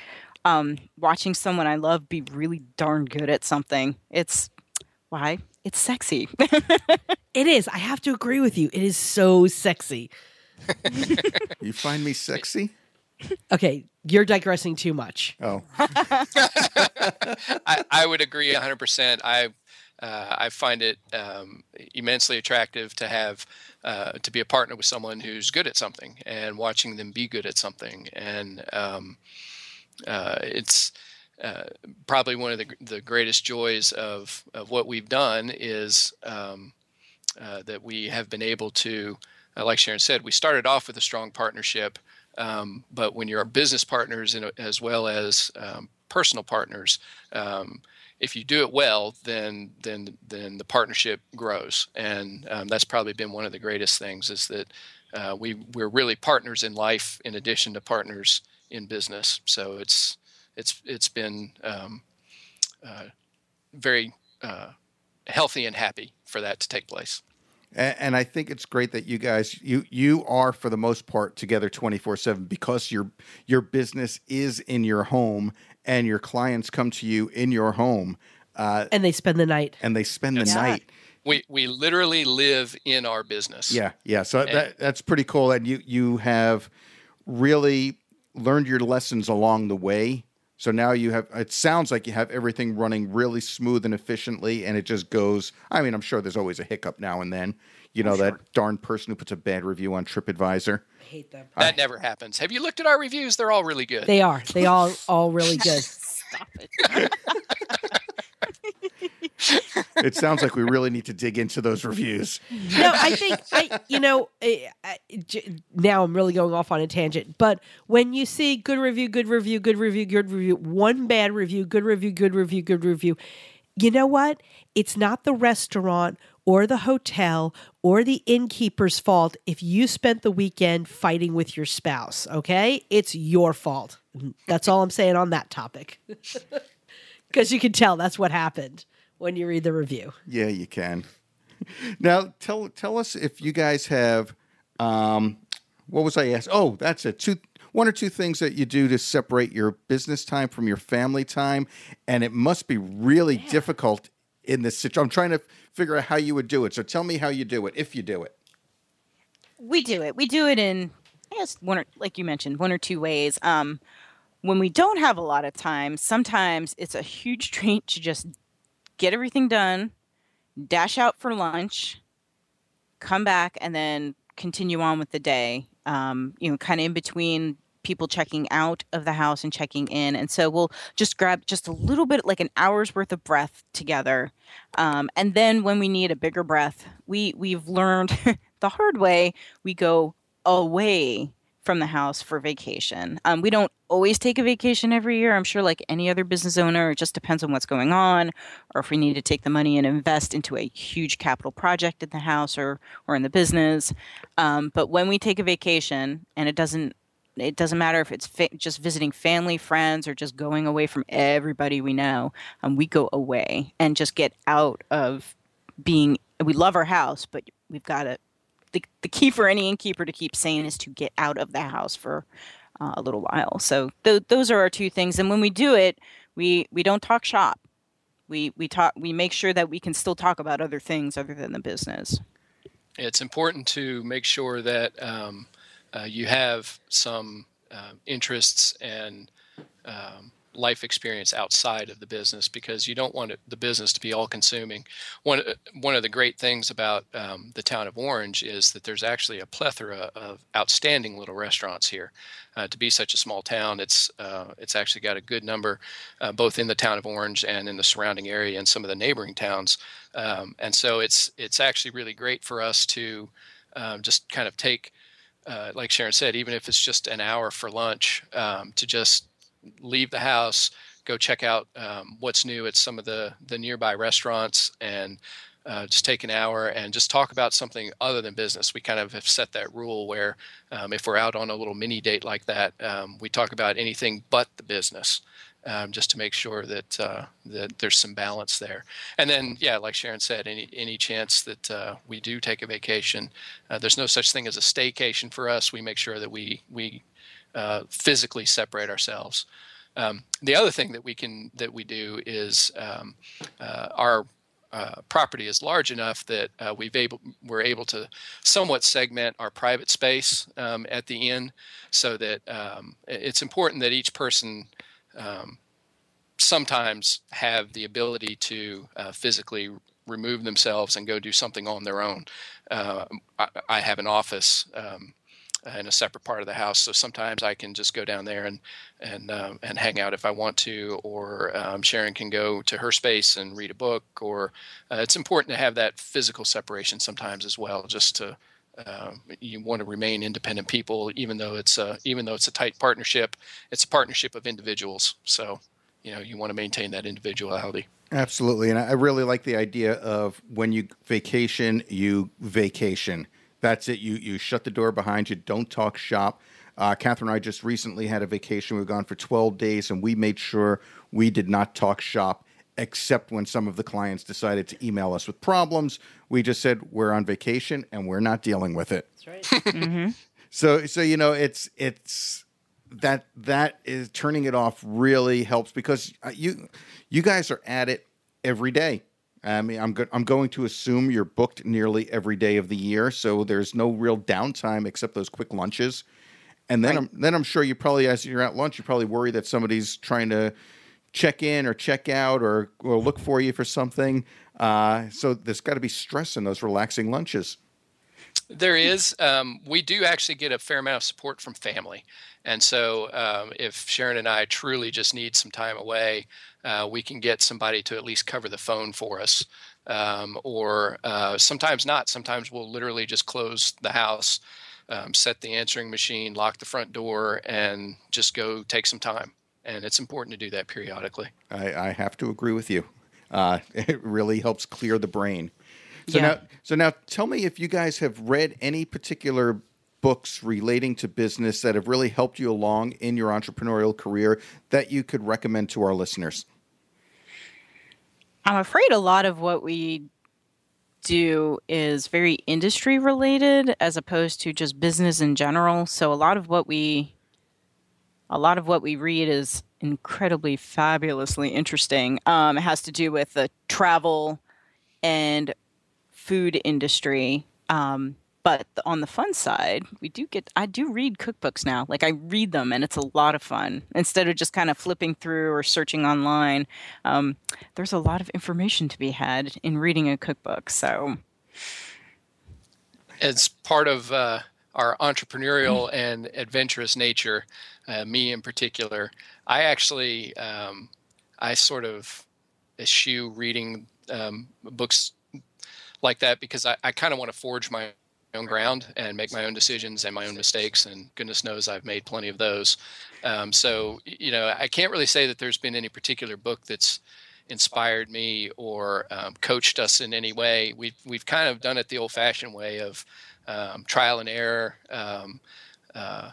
Speaker 5: um, watching someone I love be really darn good at something. It's why it's sexy.
Speaker 2: It is. I have to agree with you. It is so sexy.
Speaker 1: You find me sexy?
Speaker 2: Okay, you're digressing too much.
Speaker 1: Oh,
Speaker 4: I, I would agree 100%. I uh, I find it um, immensely attractive to have uh, to be a partner with someone who's good at something and watching them be good at something. And um, uh, it's uh, probably one of the, the greatest joys of, of what we've done is um, uh, that we have been able to, uh, like Sharon said, we started off with a strong partnership. Um, but when you're business partners and, as well as um, personal partners, um, if you do it well, then then then the partnership grows, and um, that's probably been one of the greatest things is that uh, we we're really partners in life in addition to partners in business. So it's it's it's been um, uh, very uh, healthy and happy for that to take place.
Speaker 1: and, and I think it's great that you guys you you are for the most part together 24 7 because your your business is in your home and your clients come to you in your home uh,
Speaker 2: And they spend the night.
Speaker 1: and they spend the
Speaker 5: Yeah.
Speaker 1: night.
Speaker 4: We we literally live in our business.
Speaker 1: Yeah, yeah. So that that's pretty cool. And you you have really learned your lessons along the way. So now you have. It sounds like you have everything running really smooth and efficiently, and it just goes. I mean, I'm sure there's always a hiccup now and then. You know that darn person who puts a bad review on TripAdvisor.
Speaker 2: I hate them.
Speaker 4: That never happens. Have you looked at our reviews? They're all really good.
Speaker 2: They are. They all all really good.
Speaker 5: Stop it.
Speaker 1: It sounds like we really need to dig into those reviews.
Speaker 2: no, I think I, you know, I, I, j- now I'm really going off on a tangent. But when you see good review, good review, good review, good review, one bad review, good review, good review, good review, you know what? It's not the restaurant or the hotel or the innkeeper's fault if you spent the weekend fighting with your spouse. Okay, it's your fault. That's all I'm saying on that topic. Because you can tell that's what happened when you read the review.
Speaker 1: Yeah, you can. Now tell tell us if you guys have um, what was I asked? Oh, that's it. Two one or two things that you do to separate your business time from your family time, and it must be really difficult in this situation. I'm trying to figure out how you would do it. So tell me how you do it, if you do it.
Speaker 5: we do it. We do it in, I guess, one or like you mentioned, one or two ways. Um, when we don't have a lot of time, sometimes it's a huge treat to just get everything done, dash out for lunch, come back, and then continue on with the day. Um, you know, kind of in between people checking out of the house and checking in, and so we'll just grab just a little bit, like an hour's worth of breath together, um, and then when we need a bigger breath, we we've learned the hard way. We go away from the house for vacation. Um, we don't always take a vacation every year. I'm sure, like any other business owner, it just depends on what's going on, or if we need to take the money and invest into a huge capital project in the house or or in the business. Um, but when we take a vacation, and it doesn't it doesn't matter if it's fa- just visiting family, friends, or just going away from everybody we know. Um, we go away and just get out of being. We love our house, but we've got to. The, the key for any innkeeper to keep sane is to get out of the house for uh, a little while. So th- those are our two things. And when we do it, we we don't talk shop. We we talk. We make sure that we can still talk about other things other than the business.
Speaker 4: it's important to make sure that um, uh, you have some um, interests and um, life experience outside of the business because you don't want it, the business to be all consuming. One one of the great things about um, the town of Orange is that there's actually a plethora of outstanding little restaurants here. Uh, to be such a small town, it's uh, it's actually got a good number, uh, both in the town of Orange and in the surrounding area and some of the neighboring towns. Um, and so it's it's actually really great for us to um, just kind of take, uh, like Sharon said, even if it's just an hour for lunch, um, to just leave the house, go check out um, what's new at some of the the nearby restaurants, and uh, just take an hour and just talk about something other than business. We kind of have set that rule where um, if we're out on a little mini date like that, um, we talk about anything but the business. Um, just to make sure that uh, that there's some balance there, and then yeah, like Sharon said, any any chance that uh, we do take a vacation, uh, there's no such thing as a staycation for us. We make sure that we we uh, physically separate ourselves. Um, the other thing that we can that we do is um, uh, our uh, property is large enough that uh, we've able we're able to somewhat segment our private space um, at the inn, so that um, it's important that each person um, sometimes have the ability to uh, physically remove themselves and go do something on their own. Uh, I, I have an office um, in a separate part of the house, so sometimes I can just go down there and and um, and hang out if I want to, or um, Sharon can go to her space and read a book. Or uh, it's important to have that physical separation sometimes as well, just to uh, you want to remain independent people, even though it's a, even though it's a tight partnership. It's a partnership of individuals, so you know you want to maintain that individuality.
Speaker 1: Absolutely, and I really like the idea of when you vacation, you vacation. That's it. You you shut the door behind you. Don't talk shop. Uh, Catherine and I just recently had a vacation. We've gone for 12 days, and we made sure we did not talk shop, except when some of the clients decided to email us with problems. We just said we're on vacation and we're not dealing with it.
Speaker 2: That's right.
Speaker 1: So so you know it's it's that that is turning it off really helps because uh, you you guys are at it every day. I mean, I'm go- I'm going to assume you're booked nearly every day of the year, so there's no real downtime except those quick lunches. And then I'm then I'm sure you probably as you're at lunch, you probably worry that somebody's trying to check in or check out or, or look for you for something. Uh, so there's got to be stress in those relaxing lunches.
Speaker 4: There is. Um, we do actually get a fair amount of support from family. And so um, if Sharon and I truly just need some time away, uh, we can get somebody to at least cover the phone for us. Um, or uh, sometimes not. Sometimes we'll literally just close the house, um, set the answering machine, lock the front door, and just go take some time. And it's important to do that periodically.
Speaker 1: I, I have to agree with you. Uh, it really helps clear the brain. So
Speaker 5: Yeah.
Speaker 1: now, so now, tell me if you guys have read any particular books relating to business that have really helped you along in your entrepreneurial career that you could recommend to our listeners.
Speaker 5: I'm afraid a lot of what we do is very industry related as opposed to just business in general. So a lot of what we a lot of what we read is incredibly fabulously interesting. Um, it has to do with the travel and food industry. Um, but on the fun side, we do get I do read cookbooks now. Like I read them and it's a lot of fun. Instead of just kind of flipping through or searching online, um, there's a lot of information to be had in reading a cookbook. So
Speaker 4: it's part of uh, our entrepreneurial and adventurous nature, uh, me in particular, I actually um, I sort of eschew reading um, books like that because I, I kind of want to forge my own ground and make my own decisions and my own mistakes. And goodness knows I've made plenty of those. Um, so you know I can't really say that there's been any particular book that's inspired me or um, coached us in any way. We've we've kind of done it the old-fashioned way of um, trial and error, um, uh,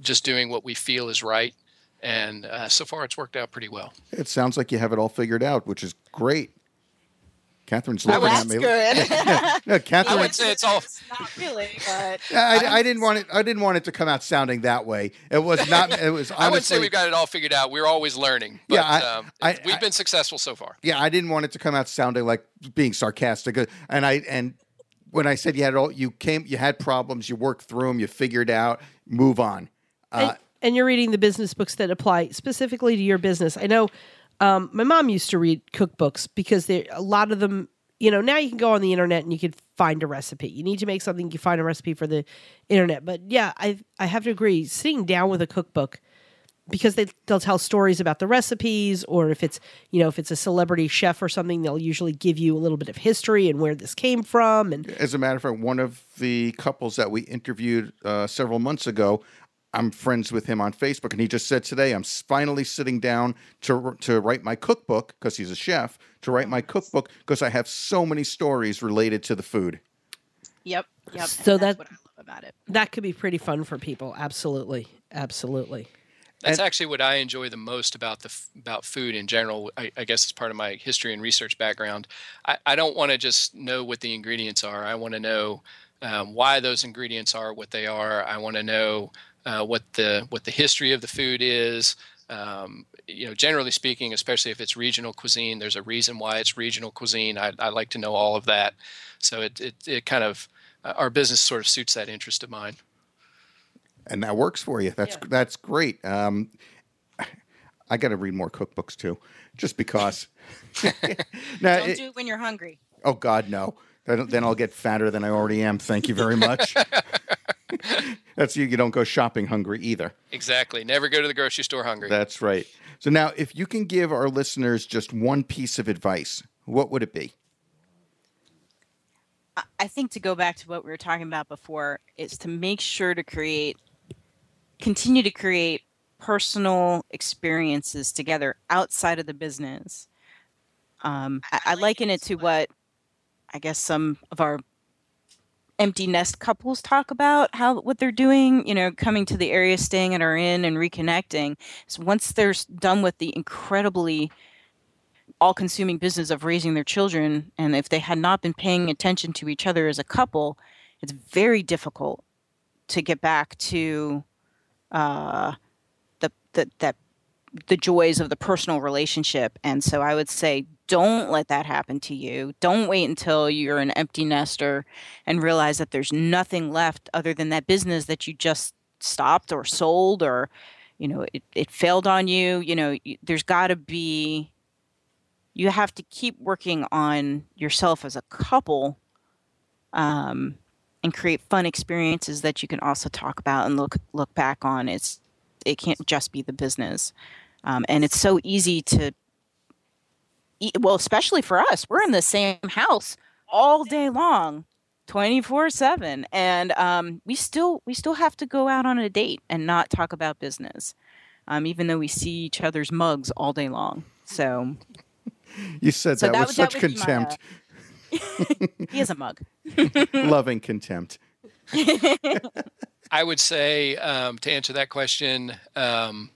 Speaker 4: just doing what we feel is right, and uh, so far it's worked out pretty well.
Speaker 1: It sounds like you have it all figured out, which is great. Catherine's looking
Speaker 4: would-
Speaker 1: at me.
Speaker 5: that's good.
Speaker 1: No, Catherine.
Speaker 4: I
Speaker 1: Catherine,
Speaker 4: would say it's all.
Speaker 5: Not really, but
Speaker 1: I, I didn't want it. I didn't want it to come out sounding that way. It was not. It was. Honestly,
Speaker 4: I wouldn't say we've got it all figured out. We're always learning. But,
Speaker 1: Yeah, I-
Speaker 4: um,
Speaker 1: I-
Speaker 4: we've
Speaker 1: I-
Speaker 4: been successful so far.
Speaker 1: Yeah, I didn't want it to come out sounding like being sarcastic. Uh, And I and when I said you had all, you came, you had problems, you worked through them, you figured out, move on. Uh,
Speaker 2: and, and you're reading the business books that apply specifically to your business. I know um, my mom used to read cookbooks because there a lot of them. You know, now you can go on the internet and you can find a recipe. You need to make something, you find a recipe for the internet. But yeah, I I have to agree. Sitting down with a cookbook because they they'll tell stories about the recipes, or if it's you know if it's a celebrity chef or something, they'll usually give you a little bit of history and where this came from. And
Speaker 1: As a matter of fact, one of the couples that we interviewed uh, several months ago, I'm friends with him on Facebook, and he just said today, I'm finally sitting down to to write my cookbook because he's a chef. To write my cookbook because I have so many stories related to the food.
Speaker 5: yep, yep.
Speaker 2: So
Speaker 5: that's
Speaker 2: that-
Speaker 5: what I love about it.
Speaker 2: that could be pretty fun for people. Absolutely, absolutely.
Speaker 4: That's
Speaker 1: And-
Speaker 4: actually what I enjoy the most about the about food in general. I, I guess it's part of my history and research background. I, I don't want to just know what the ingredients are. I want to know um, why those ingredients are what they are. I want to know uh, what the what the history of the food is. Um, you know, generally speaking, especially if it's regional cuisine, there's a reason why it's regional cuisine. I, I like to know all of that. So it it, it kind of uh, our business sort of suits that interest of mine.
Speaker 1: And that works for you. That's that's great. Um, I got to read more cookbooks too, just because. now,
Speaker 5: Don't
Speaker 1: it-
Speaker 5: do it when you're hungry.
Speaker 1: oh God, no! Then, then I'll get fatter than I already am. Thank you very much. That's you. You don't go shopping hungry either.
Speaker 4: Exactly. Never go to the grocery store hungry.
Speaker 1: That's right. So now, if you can give our listeners just one piece of advice, what would it be?
Speaker 5: I- I think to go back to what we were talking about before is to make sure to create, continue to create personal experiences together outside of the business. Um, I, I liken it to what I guess some of our empty nest couples talk about how what they're doing you know coming to the area staying at our inn and reconnecting so once they're done with the incredibly all consuming business of raising their children and if they had not been paying attention to each other as a couple it's very difficult to get back to uh, the, the that the joys of the personal relationship. And so i would say don't let that happen to you. Don't wait until you're an empty nester and realize that there's nothing left other than that business that you just stopped or sold or you know it, it failed on you. You know y- there's got to be you have to keep working on yourself as a couple um, and create fun experiences that you can also talk about and look look back on. It's it can't just be the business, um, and it's so easy to. Well, especially for us, we're in the same house all day long, twenty four seven, and um, we still we still have to go out on a date and not talk about business, um, even though we see each other's mugs all day long. So
Speaker 1: You said
Speaker 5: So
Speaker 1: that,
Speaker 5: that
Speaker 1: with
Speaker 5: would-
Speaker 1: such
Speaker 5: that my,
Speaker 1: contempt,
Speaker 5: he is a mug.
Speaker 1: loving contempt.
Speaker 4: I would say um, to answer that question, um,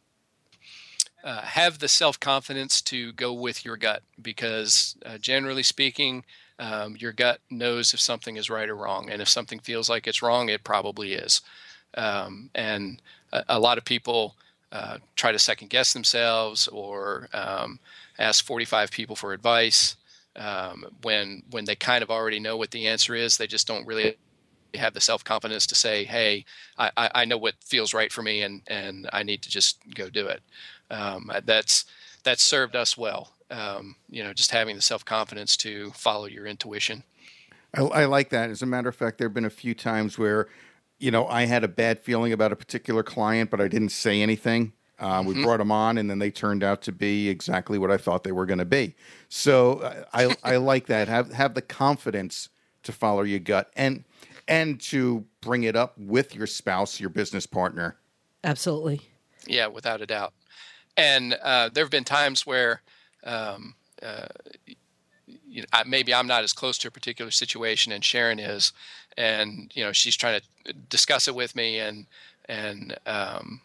Speaker 4: uh, have the self confidence to go with your gut because, uh, generally speaking, um, your gut knows if something is right or wrong, and if something feels like it's wrong, it probably is. Um, and a, a lot of people uh, try to second guess themselves or um, ask 45 people for advice um, when when they kind of already know what the answer is. They just don't really have the self confidence to say, "Hey, I, I know what feels right for me, and and I need to just go do it." Um, that's that's served us well. Um, you know, just having the self confidence to follow your intuition.
Speaker 1: I, I like that. As a matter of fact, there have been a few times where, you know, I had a bad feeling about a particular client, but I didn't say anything. Uh, we brought them on, and then they turned out to be exactly what I thought they were going to be. So uh, I, I like that. Have have the confidence to follow your gut and and to bring it up with your spouse, your business partner.
Speaker 2: Absolutely.
Speaker 4: Yeah, without a doubt. And uh, there have been times where um, uh, you know, I, maybe I'm not as close to a particular situation, and Sharon is, and you know, she's trying to discuss it with me, and and um,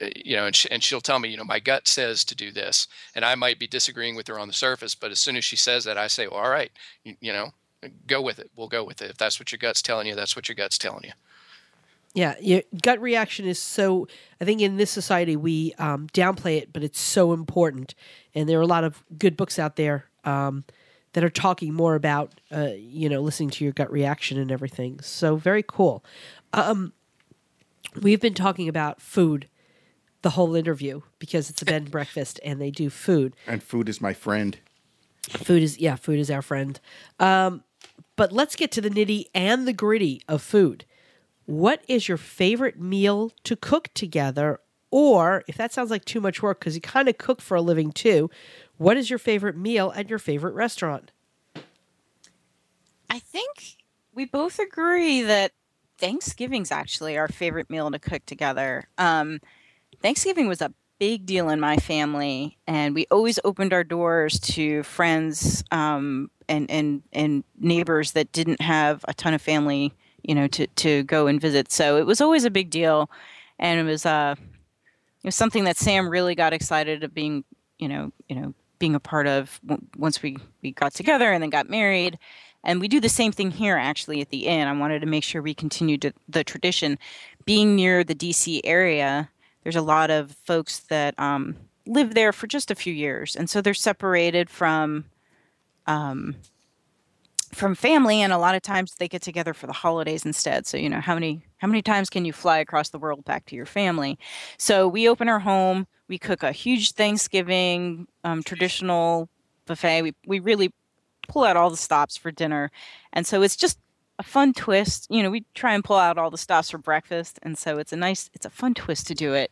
Speaker 4: you know, and, she, and she'll tell me, you know, my gut says to do this, and I might be disagreeing with her on the surface, but as soon as she says that, I say, well, all right, you, you know, go with it. We'll go with it. If that's what your gut's telling you, that's what your gut's telling you.
Speaker 2: Yeah, your gut reaction is so. I think in this society we um, downplay it, but it's so important. And there are a lot of good books out there um, that are talking more about, uh, you know, listening to your gut reaction and everything. So very cool. Um, we've been talking about food the whole interview because it's a bed and breakfast, and they do food.
Speaker 1: And food is my friend.
Speaker 2: Food is yeah, food is our friend. Um, but let's get to the nitty and the gritty of food. What is your favorite meal to cook together? Or if that sounds like too much work, because you kind of cook for a living too, what is your favorite meal at your favorite restaurant?
Speaker 5: I think we both agree that Thanksgiving's actually our favorite meal to cook together. Um, Thanksgiving was a big deal in my family, and we always opened our doors to friends um, and, and and neighbors that didn't have a ton of family, you know, to to go and visit. So it was always a big deal, and it was uh, it was something that Sam really got excited of being, you know, you know, being a part of once we we got together and then got married. And we do the same thing here actually at the inn. I wanted to make sure we continued the tradition. Being near the DC area, there's a lot of folks that um, live there for just a few years, and so they're separated from um, from family, and a lot of times they get together for the holidays instead. So you know how many how many times can you fly across the world back to your family? So we open our home, we cook a huge Thanksgiving um, traditional buffet. We we really pull out all the stops for dinner, and so it's just a fun twist. You know, we try and pull out all the stops for breakfast, and so it's a nice, it's a fun twist to do it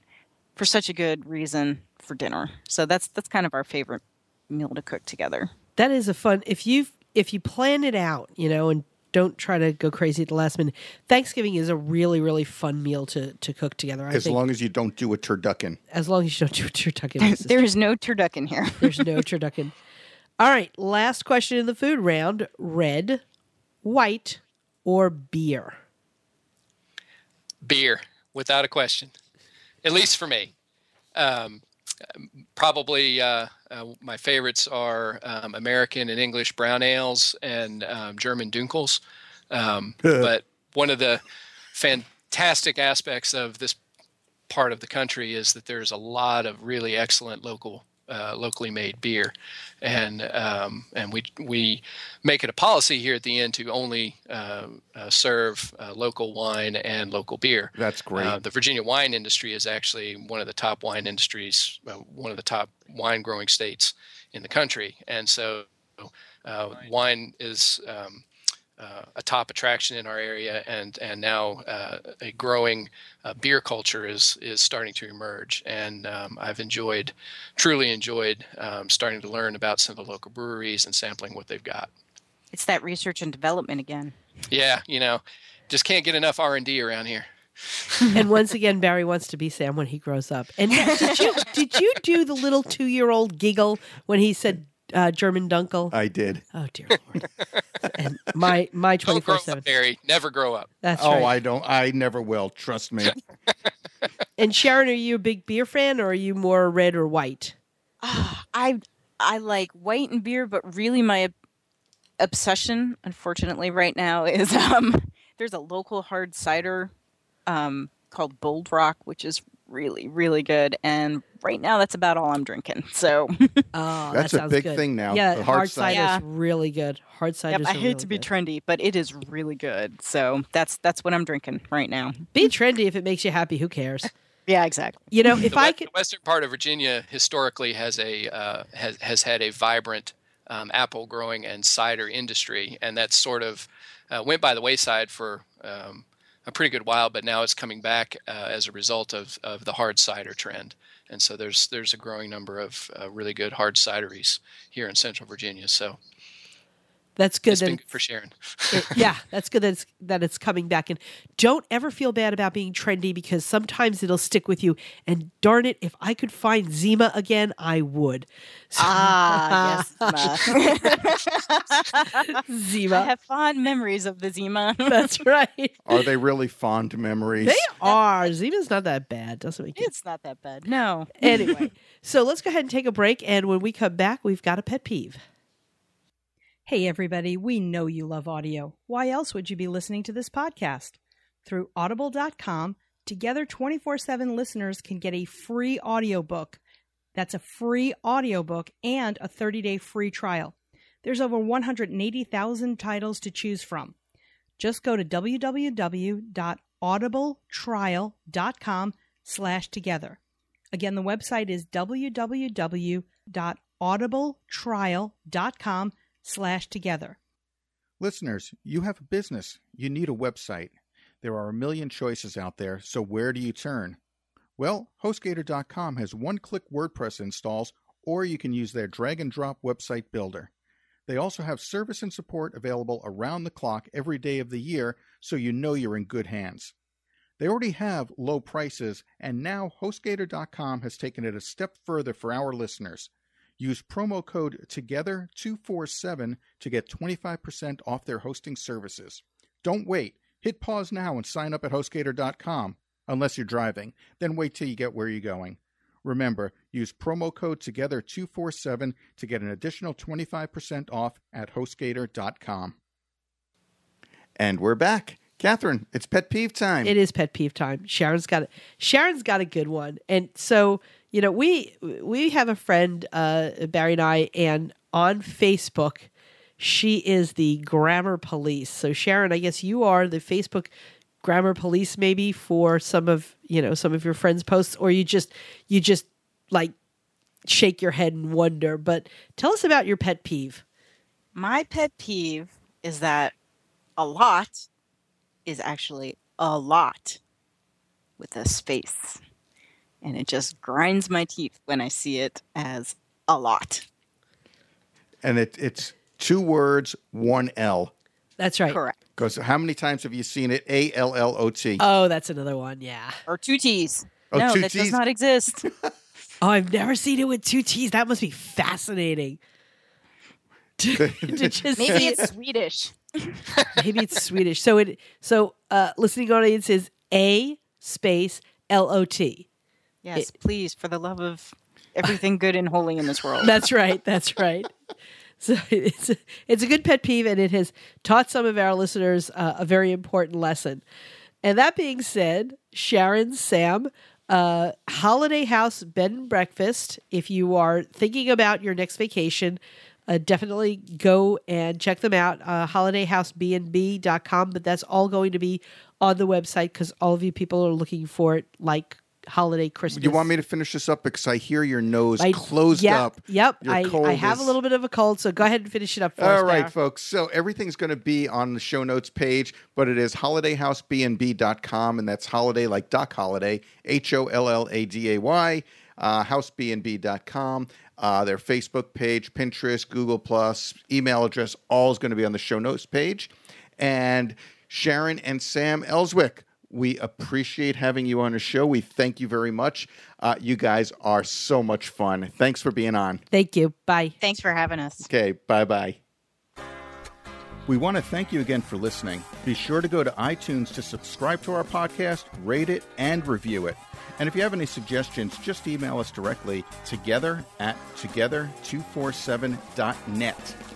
Speaker 5: for such a good reason for dinner. So that's that's kind of our favorite meal to cook together.
Speaker 2: That is a fun if you if you plan it out, you know, and don't try to go crazy at the last minute. Thanksgiving is a really really fun meal to to cook together. I
Speaker 1: As
Speaker 2: think
Speaker 1: long as you don't do a turducken.
Speaker 2: as long as you don't do a turducken.
Speaker 5: There is no turducken here.
Speaker 2: There's no turducken. All right, last question in the food round: red, white, or beer?
Speaker 4: Beer, without a question. At least for me. Um, probably uh, uh, my favorites are um, American and English brown ales and um, German Dunkels. Um, but one of the fantastic aspects of this part of the country is that there's a lot of really excellent local uh, locally made beer, and um, and we we make it a policy here at the end to only uh, uh, serve uh, local wine and local beer.
Speaker 1: That's great.
Speaker 4: Uh, the Virginia wine industry is actually one of the top wine industries, uh, one of the top wine growing states in the country, and so uh, wine is um, uh, a top attraction in our area, and and now uh, a growing uh, beer culture is is starting to emerge. And um, I've enjoyed, truly enjoyed, um, starting to learn about some of the local breweries and sampling what they've got.
Speaker 5: It's that research and development again.
Speaker 4: Yeah, you know, just can't get enough R and D around here.
Speaker 2: and once again, Barry wants to be Sam when he grows up. And did you did you do the little two year old giggle when he said uh, German Dunkel?
Speaker 1: I did.
Speaker 2: oh dear lord! and my my twenty
Speaker 4: Don't grow
Speaker 2: four seven.
Speaker 4: Barry. Never grow up.
Speaker 2: That's
Speaker 1: oh,
Speaker 2: right.
Speaker 1: I don't. I never will. Trust me.
Speaker 2: And Sharon, are you a big beer fan, or are you more red or white?
Speaker 5: I I like white and beer, but really my obsession, unfortunately, right now is um there's a local hard cider um called Bold Rock, which is really really good, and right now that's about all I'm drinking. So
Speaker 2: Oh,
Speaker 1: That's
Speaker 2: that
Speaker 1: a big
Speaker 2: good.
Speaker 1: thing now,
Speaker 2: Yeah,
Speaker 1: the
Speaker 2: hard,
Speaker 1: hard
Speaker 2: cider's
Speaker 5: cider.
Speaker 2: really good. Hard cider.
Speaker 5: yep, I hate to be trendy, but it is really good. So that's that's what I'm drinking right now.
Speaker 2: Be trendy if it makes you happy. Who cares?
Speaker 5: Yeah, exactly.
Speaker 2: You know, if
Speaker 4: the,
Speaker 2: I
Speaker 4: west-
Speaker 2: could.
Speaker 4: the western part of Virginia historically has a uh, has has had a vibrant um, apple growing and cider industry, and that sort of uh, went by the wayside for um, a pretty good while. But now it's coming back uh, as a result of, of the hard cider trend, and so there's there's a growing number of uh, really good hard cideries here in Central Virginia. So
Speaker 2: That's good.
Speaker 4: it's
Speaker 2: That
Speaker 4: good for Sharon.
Speaker 2: it- yeah, that's good that it's that it's coming back. And don't ever feel bad about being trendy because sometimes it'll stick with you. And darn it, if I could find Zima again, I would. So-
Speaker 5: Ah, yes,
Speaker 2: Zima.
Speaker 5: I have fond memories of the Zima.
Speaker 2: That's right.
Speaker 1: Are they really fond memories?
Speaker 2: They are. Zima's not that bad. Doesn't make it.
Speaker 5: it's not that bad. No.
Speaker 2: Anyway, so let's go ahead and take a break. And when we come back, we've got a pet peeve.
Speaker 6: Hey, everybody, we know you love audio. Why else would you be listening to this podcast? Through audible.com, Together 24 7 listeners can get a free audiobook. That's a free audiobook and a 30 day free trial. There's over 180,000 titles to choose from. Just go to www.audibletrial.com slash together. Again, the website is www.audibletrial.com slash together.
Speaker 1: Listeners, you have a business. You need a website. There are a million choices out there, so where do you turn? Well, HostGator.com has one click WordPress installs, or you can use their drag and drop website builder. They also have service and support available around the clock every day of the year, so you know you're in good hands. They already have low prices, and now HostGator.com has taken it a step further for our listeners. Use promo code TOGETHER247 to get 25% off their hosting services. Don't wait. Hit pause now and sign up at HostGator.com. Unless you're driving, then wait till you get where you're going. Remember, use promo code TOGETHER247 to get an additional 25% off at HostGator.com. And we're back. Catherine, it's pet peeve time.
Speaker 2: It is pet peeve time. Sharon's got a, Sharon's got a good one, and so you know we we have a friend uh, Barry and I, and on Facebook, she is the grammar police. So Sharon, I guess you are the Facebook grammar police, maybe for some of you know some of your friends' posts, or you just you just like shake your head and wonder. But tell us about your pet peeve.
Speaker 5: My pet peeve is that a lot is actually a lot with a space. And it just grinds my teeth when I see it as a lot.
Speaker 1: and it, it's two words, one L.
Speaker 2: That's right.
Speaker 5: Correct.
Speaker 1: Because how many times have you seen it? A L L O T.
Speaker 2: Oh, that's another one. Yeah.
Speaker 5: Or two T's.
Speaker 1: Oh,
Speaker 5: no,
Speaker 1: two
Speaker 5: that
Speaker 1: Ts.
Speaker 5: does not exist.
Speaker 2: Oh, I've never seen it with two T's. That must be fascinating. to, to just
Speaker 5: Maybe it's Swedish.
Speaker 2: maybe it's Swedish. So it so uh listening audience is A space L O T.
Speaker 5: Yes, please, for the love of everything good and holy in this world.
Speaker 2: That's right. That's right. So it's a, it's a good pet peeve, and it has taught some of our listeners uh, a very important lesson. And that being said, Sharon, Sam, uh, Holladay House Bed and Breakfast. If you are thinking about your next vacation, uh, definitely go and check them out. Uh, holladayhousebnb.com, but that's all going to be on the website because all of you people are looking for it like holiday Christmas.
Speaker 1: You want me to finish this up because I hear your nose
Speaker 2: I-
Speaker 1: closed
Speaker 2: yep,
Speaker 1: up.
Speaker 2: Yep.
Speaker 1: Your
Speaker 2: I, I have a little bit of a cold, so go ahead and finish it up for us.
Speaker 1: All right, folks. So everything's going to be on the show notes page, but it is holladayhousebnb.com, and that's Holladay like Doc Holliday, H O L L A D A Y, uh, housebnb.com. Uh, their Facebook page, Pinterest, Google Plus, email address, all is going to be on the show notes page. And Sharon and Sam Elswick, we appreciate having you on the show. We thank you very much. Uh, you guys are so much fun. Thanks for being on.
Speaker 2: Thank you. Bye.
Speaker 5: Thanks for having us.
Speaker 1: Okay, bye bye. We want to thank you again for listening. Be sure to go to iTunes to subscribe to our podcast, rate it, and review it. And if you have any suggestions, just email us directly together at together247.net.